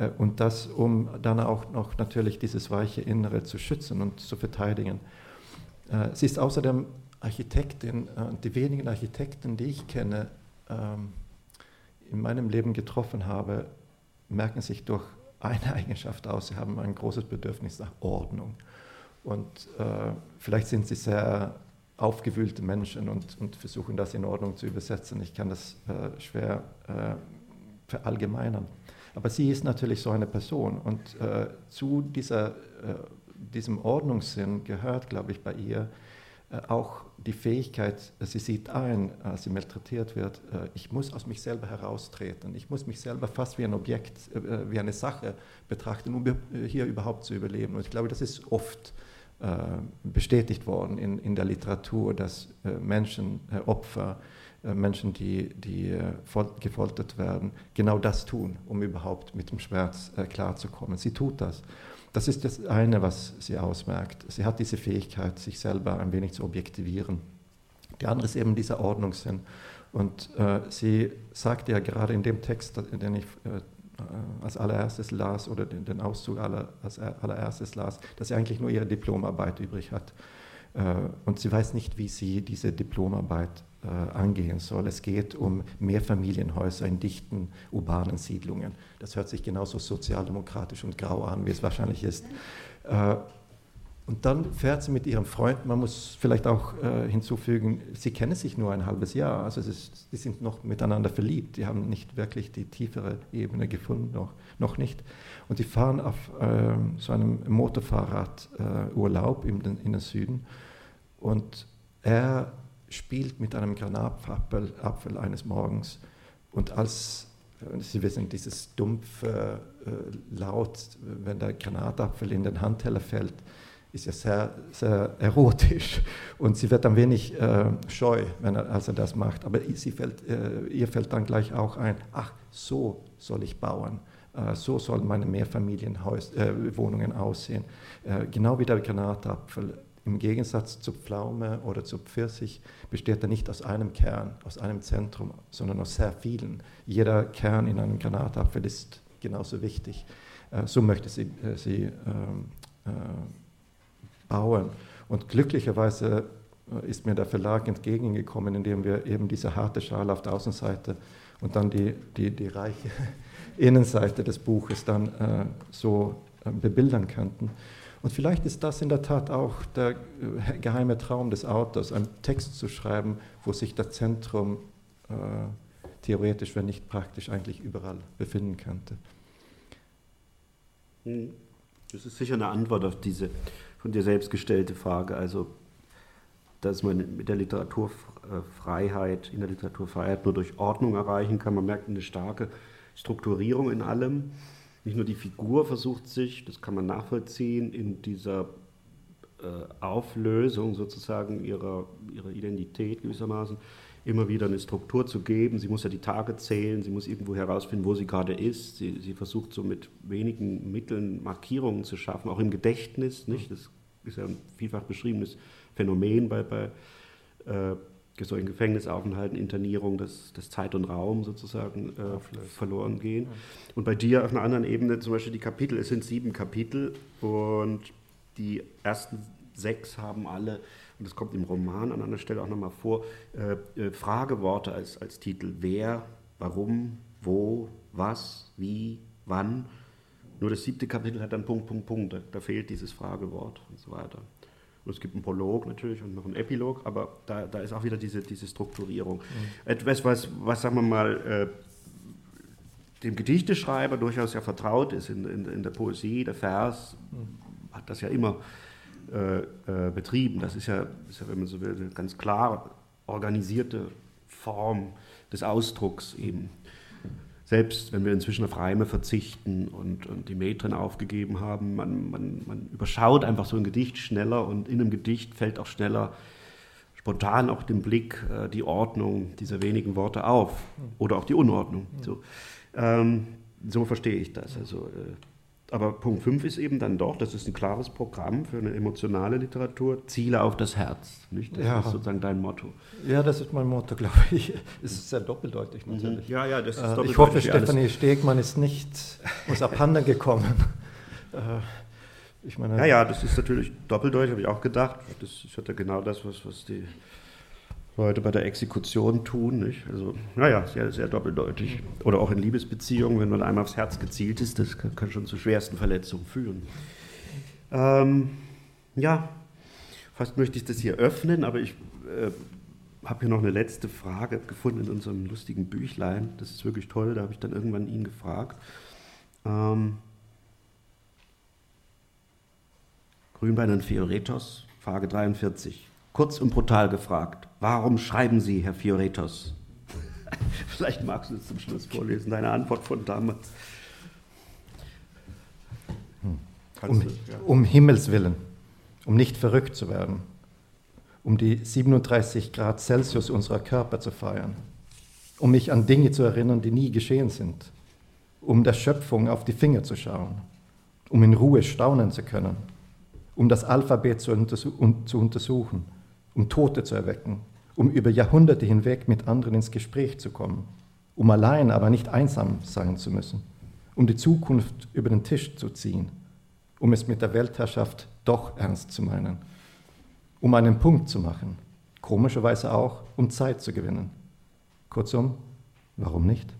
Äh, und das, um dann auch noch natürlich dieses weiche Innere zu schützen und zu verteidigen. Äh, sie ist außerdem Architektin, äh, die wenigen Architekten, die ich kenne, ähm, in meinem Leben getroffen habe, merken sich durch eine [laughs] Eigenschaft aus. Sie haben ein großes Bedürfnis nach Ordnung. Und äh, vielleicht sind sie sehr aufgewühlte Menschen und, und, versuchen das in Ordnung zu übersetzen. Ich kann das äh, schwer äh, verallgemeinern. Aber sie ist natürlich so eine Person und äh, zu dieser, äh, diesem Ordnungssinn gehört, glaube ich, bei ihr äh, auch die Fähigkeit, sie sieht ein, als sie malträtiert wird, äh, ich muss aus mich selber heraustreten, ich muss mich selber fast wie ein Objekt, wie eine Sache betrachten, um hier überhaupt zu überleben. Und ich glaube, das ist oft bestätigt worden in, in der Literatur, dass Menschen, Opfer, äh, Menschen, die, die äh, gefoltert werden, genau das tun, um überhaupt mit dem Schmerz äh, klarzukommen. Sie tut das. Das ist das eine, was sie ausmerkt. Sie hat diese Fähigkeit, sich selber ein wenig zu objektivieren. Die andere ist eben dieser Ordnungssinn. Und äh, sie sagte ja gerade in dem Text, den ich äh, als allererstes las oder den, den Auszug aller, als allererstes las, dass sie eigentlich nur ihre Diplomarbeit übrig hat. Äh, und sie weiß nicht, wie sie diese Diplomarbeit äh, angehen soll. Es geht um Mehrfamilienhäuser in dichten urbanen Siedlungen. Das hört sich genauso sozialdemokratisch und grau an, wie es wahrscheinlich ist. Äh, und dann fährt sie mit ihrem Freund, man muss vielleicht auch äh, hinzufügen, sie kennen sich nur ein halbes Jahr, also ist, sie sind noch miteinander verliebt, die haben nicht wirklich die tiefere Ebene gefunden, noch, noch nicht. Und die fahren auf äh, so einem Motorfahrrad äh, Urlaub in den, in den Süden und er spielt mit einem Granatapfel Apfel eines Morgens. Und als Sie wissen, dieses dumpfe äh, Laut, wenn der Granatapfel in den Handteller fällt, ist ja sehr, sehr erotisch. Und sie wird ein wenig äh, scheu, wenn er, als er das macht. Aber sie fällt, äh, ihr fällt dann gleich auch ein, ach, so soll ich bauen, äh, so sollen meine Mehrfamilienwohnungen äh, aussehen. Äh, genau wie der Granatapfel im Gegensatz zur Pflaume oder zur Pfirsich besteht er nicht aus einem Kern, aus einem Zentrum, sondern aus sehr vielen. Jeder Kern in einem Granatapfel ist genauso wichtig. Äh, so möchte sie, äh, sie ähm, äh, bauen. Und glücklicherweise ist mir der Verlag entgegengekommen, indem wir eben diese harte Schale auf der Außenseite und dann die, die, die reiche [laughs] Innenseite des Buches dann so bebildern könnten. Und vielleicht ist das in der Tat auch der äh, geheime Traum des Autors, einen Text zu schreiben, wo sich das Zentrum äh, theoretisch, wenn nicht praktisch, eigentlich überall befinden könnte. Hm. Das ist sicher eine Antwort auf diese von dir selbst gestellte Frage. Also, dass man mit der Literaturfreiheit, in der Literaturfreiheit nur durch Ordnung erreichen kann. Man merkt eine starke Strukturierung in allem. Nicht nur die Figur versucht sich, das kann man nachvollziehen, in dieser äh, Auflösung sozusagen ihrer, ihrer Identität gewissermaßen immer wieder eine Struktur zu geben. Sie muss ja die Tage zählen, sie muss irgendwo herausfinden, wo sie gerade ist. Sie, sie versucht so mit wenigen Mitteln Markierungen zu schaffen, auch im Gedächtnis. Nicht? Das ist ja ein vielfach beschriebenes Phänomen bei, bei äh, solchen Gefängnisaufenthalten, Internierung, dass, dass Zeit und Raum sozusagen äh, verloren gehen. Ja. Und bei dir auf einer anderen Ebene zum Beispiel die Kapitel, es sind sieben Kapitel und die ersten sechs haben alle, und das kommt im Roman an einer Stelle auch nochmal vor, äh, äh, Frageworte als, als Titel. Wer, warum, wo, was, wie, wann. Nur das siebte Kapitel hat dann Punkt, Punkt, Punkt. Da, da fehlt dieses Fragewort und so weiter. Und es gibt einen Prolog natürlich und noch einen Epilog, aber da, da ist auch wieder diese, diese Strukturierung. Mhm. Etwas, was, was, sagen wir mal, äh, dem Gedichteschreiber durchaus ja vertraut ist in, in, in der Poesie, der Vers mhm. hat das ja immer äh, äh, betrieben. Das ist ja, ist ja, wenn man so will, eine ganz klar organisierte Form des Ausdrucks eben selbst wenn wir inzwischen auf Reime verzichten und, und die Metren aufgegeben haben, man, man, man, überschaut einfach so ein Gedicht schneller und in einem Gedicht fällt auch schneller spontan auch dem Blick äh, die Ordnung dieser wenigen Worte auf oder auch die Unordnung. So, ähm, so verstehe ich das. Also, äh, aber Punkt 5 ist eben dann doch, das ist ein klares Programm für eine emotionale Literatur, Ziele auf das Herz. Nicht? Das ja. ist sozusagen dein Motto. Ja, das ist mein Motto, [laughs] glaube ich. Es ist sehr doppeldeutig mhm. natürlich. Ja, ja, das ist doppeldeutig. Ich hoffe, Stefanie Stegmann ist nicht aus abhanden gekommen. [laughs] Äh, Ich meine, ja, ja, das ist natürlich doppeldeutig, habe ich auch gedacht. Das ist ja genau das, was, was die Leute bei der Exekution tun. Nicht? Also, naja, sehr, sehr doppeldeutig. Oder auch in Liebesbeziehungen, wenn man einmal aufs Herz gezielt ist, das kann, kann schon zu schwersten Verletzungen führen. Ähm, ja, fast möchte ich das hier öffnen, aber ich äh, habe hier noch eine letzte Frage gefunden in unserem lustigen Büchlein. Das ist wirklich toll, da habe ich dann irgendwann ihn gefragt. Ähm, Grünbein und Fioretos, Frage 43. Kurz und brutal gefragt, warum schreiben Sie, Herr Fioretos? [laughs] Vielleicht magst du es zum Schluss vorlesen, deine Antwort von damals. Hm. Um, um Himmels willen, um nicht verrückt zu werden, um die 37 Grad Celsius unserer Körper zu feiern, um mich an Dinge zu erinnern, die nie geschehen sind, um der Schöpfung auf die Finger zu schauen, um in Ruhe staunen zu können, um das Alphabet zu, untersu zu untersuchen, um Tote zu erwecken, um über Jahrhunderte hinweg mit anderen ins Gespräch zu kommen, um allein, aber nicht einsam sein zu müssen, um die Zukunft über den Tisch zu ziehen, um es mit der Weltherrschaft doch ernst zu meinen, um einen Punkt zu machen, komischerweise auch, um Zeit zu gewinnen. Kurzum, warum nicht?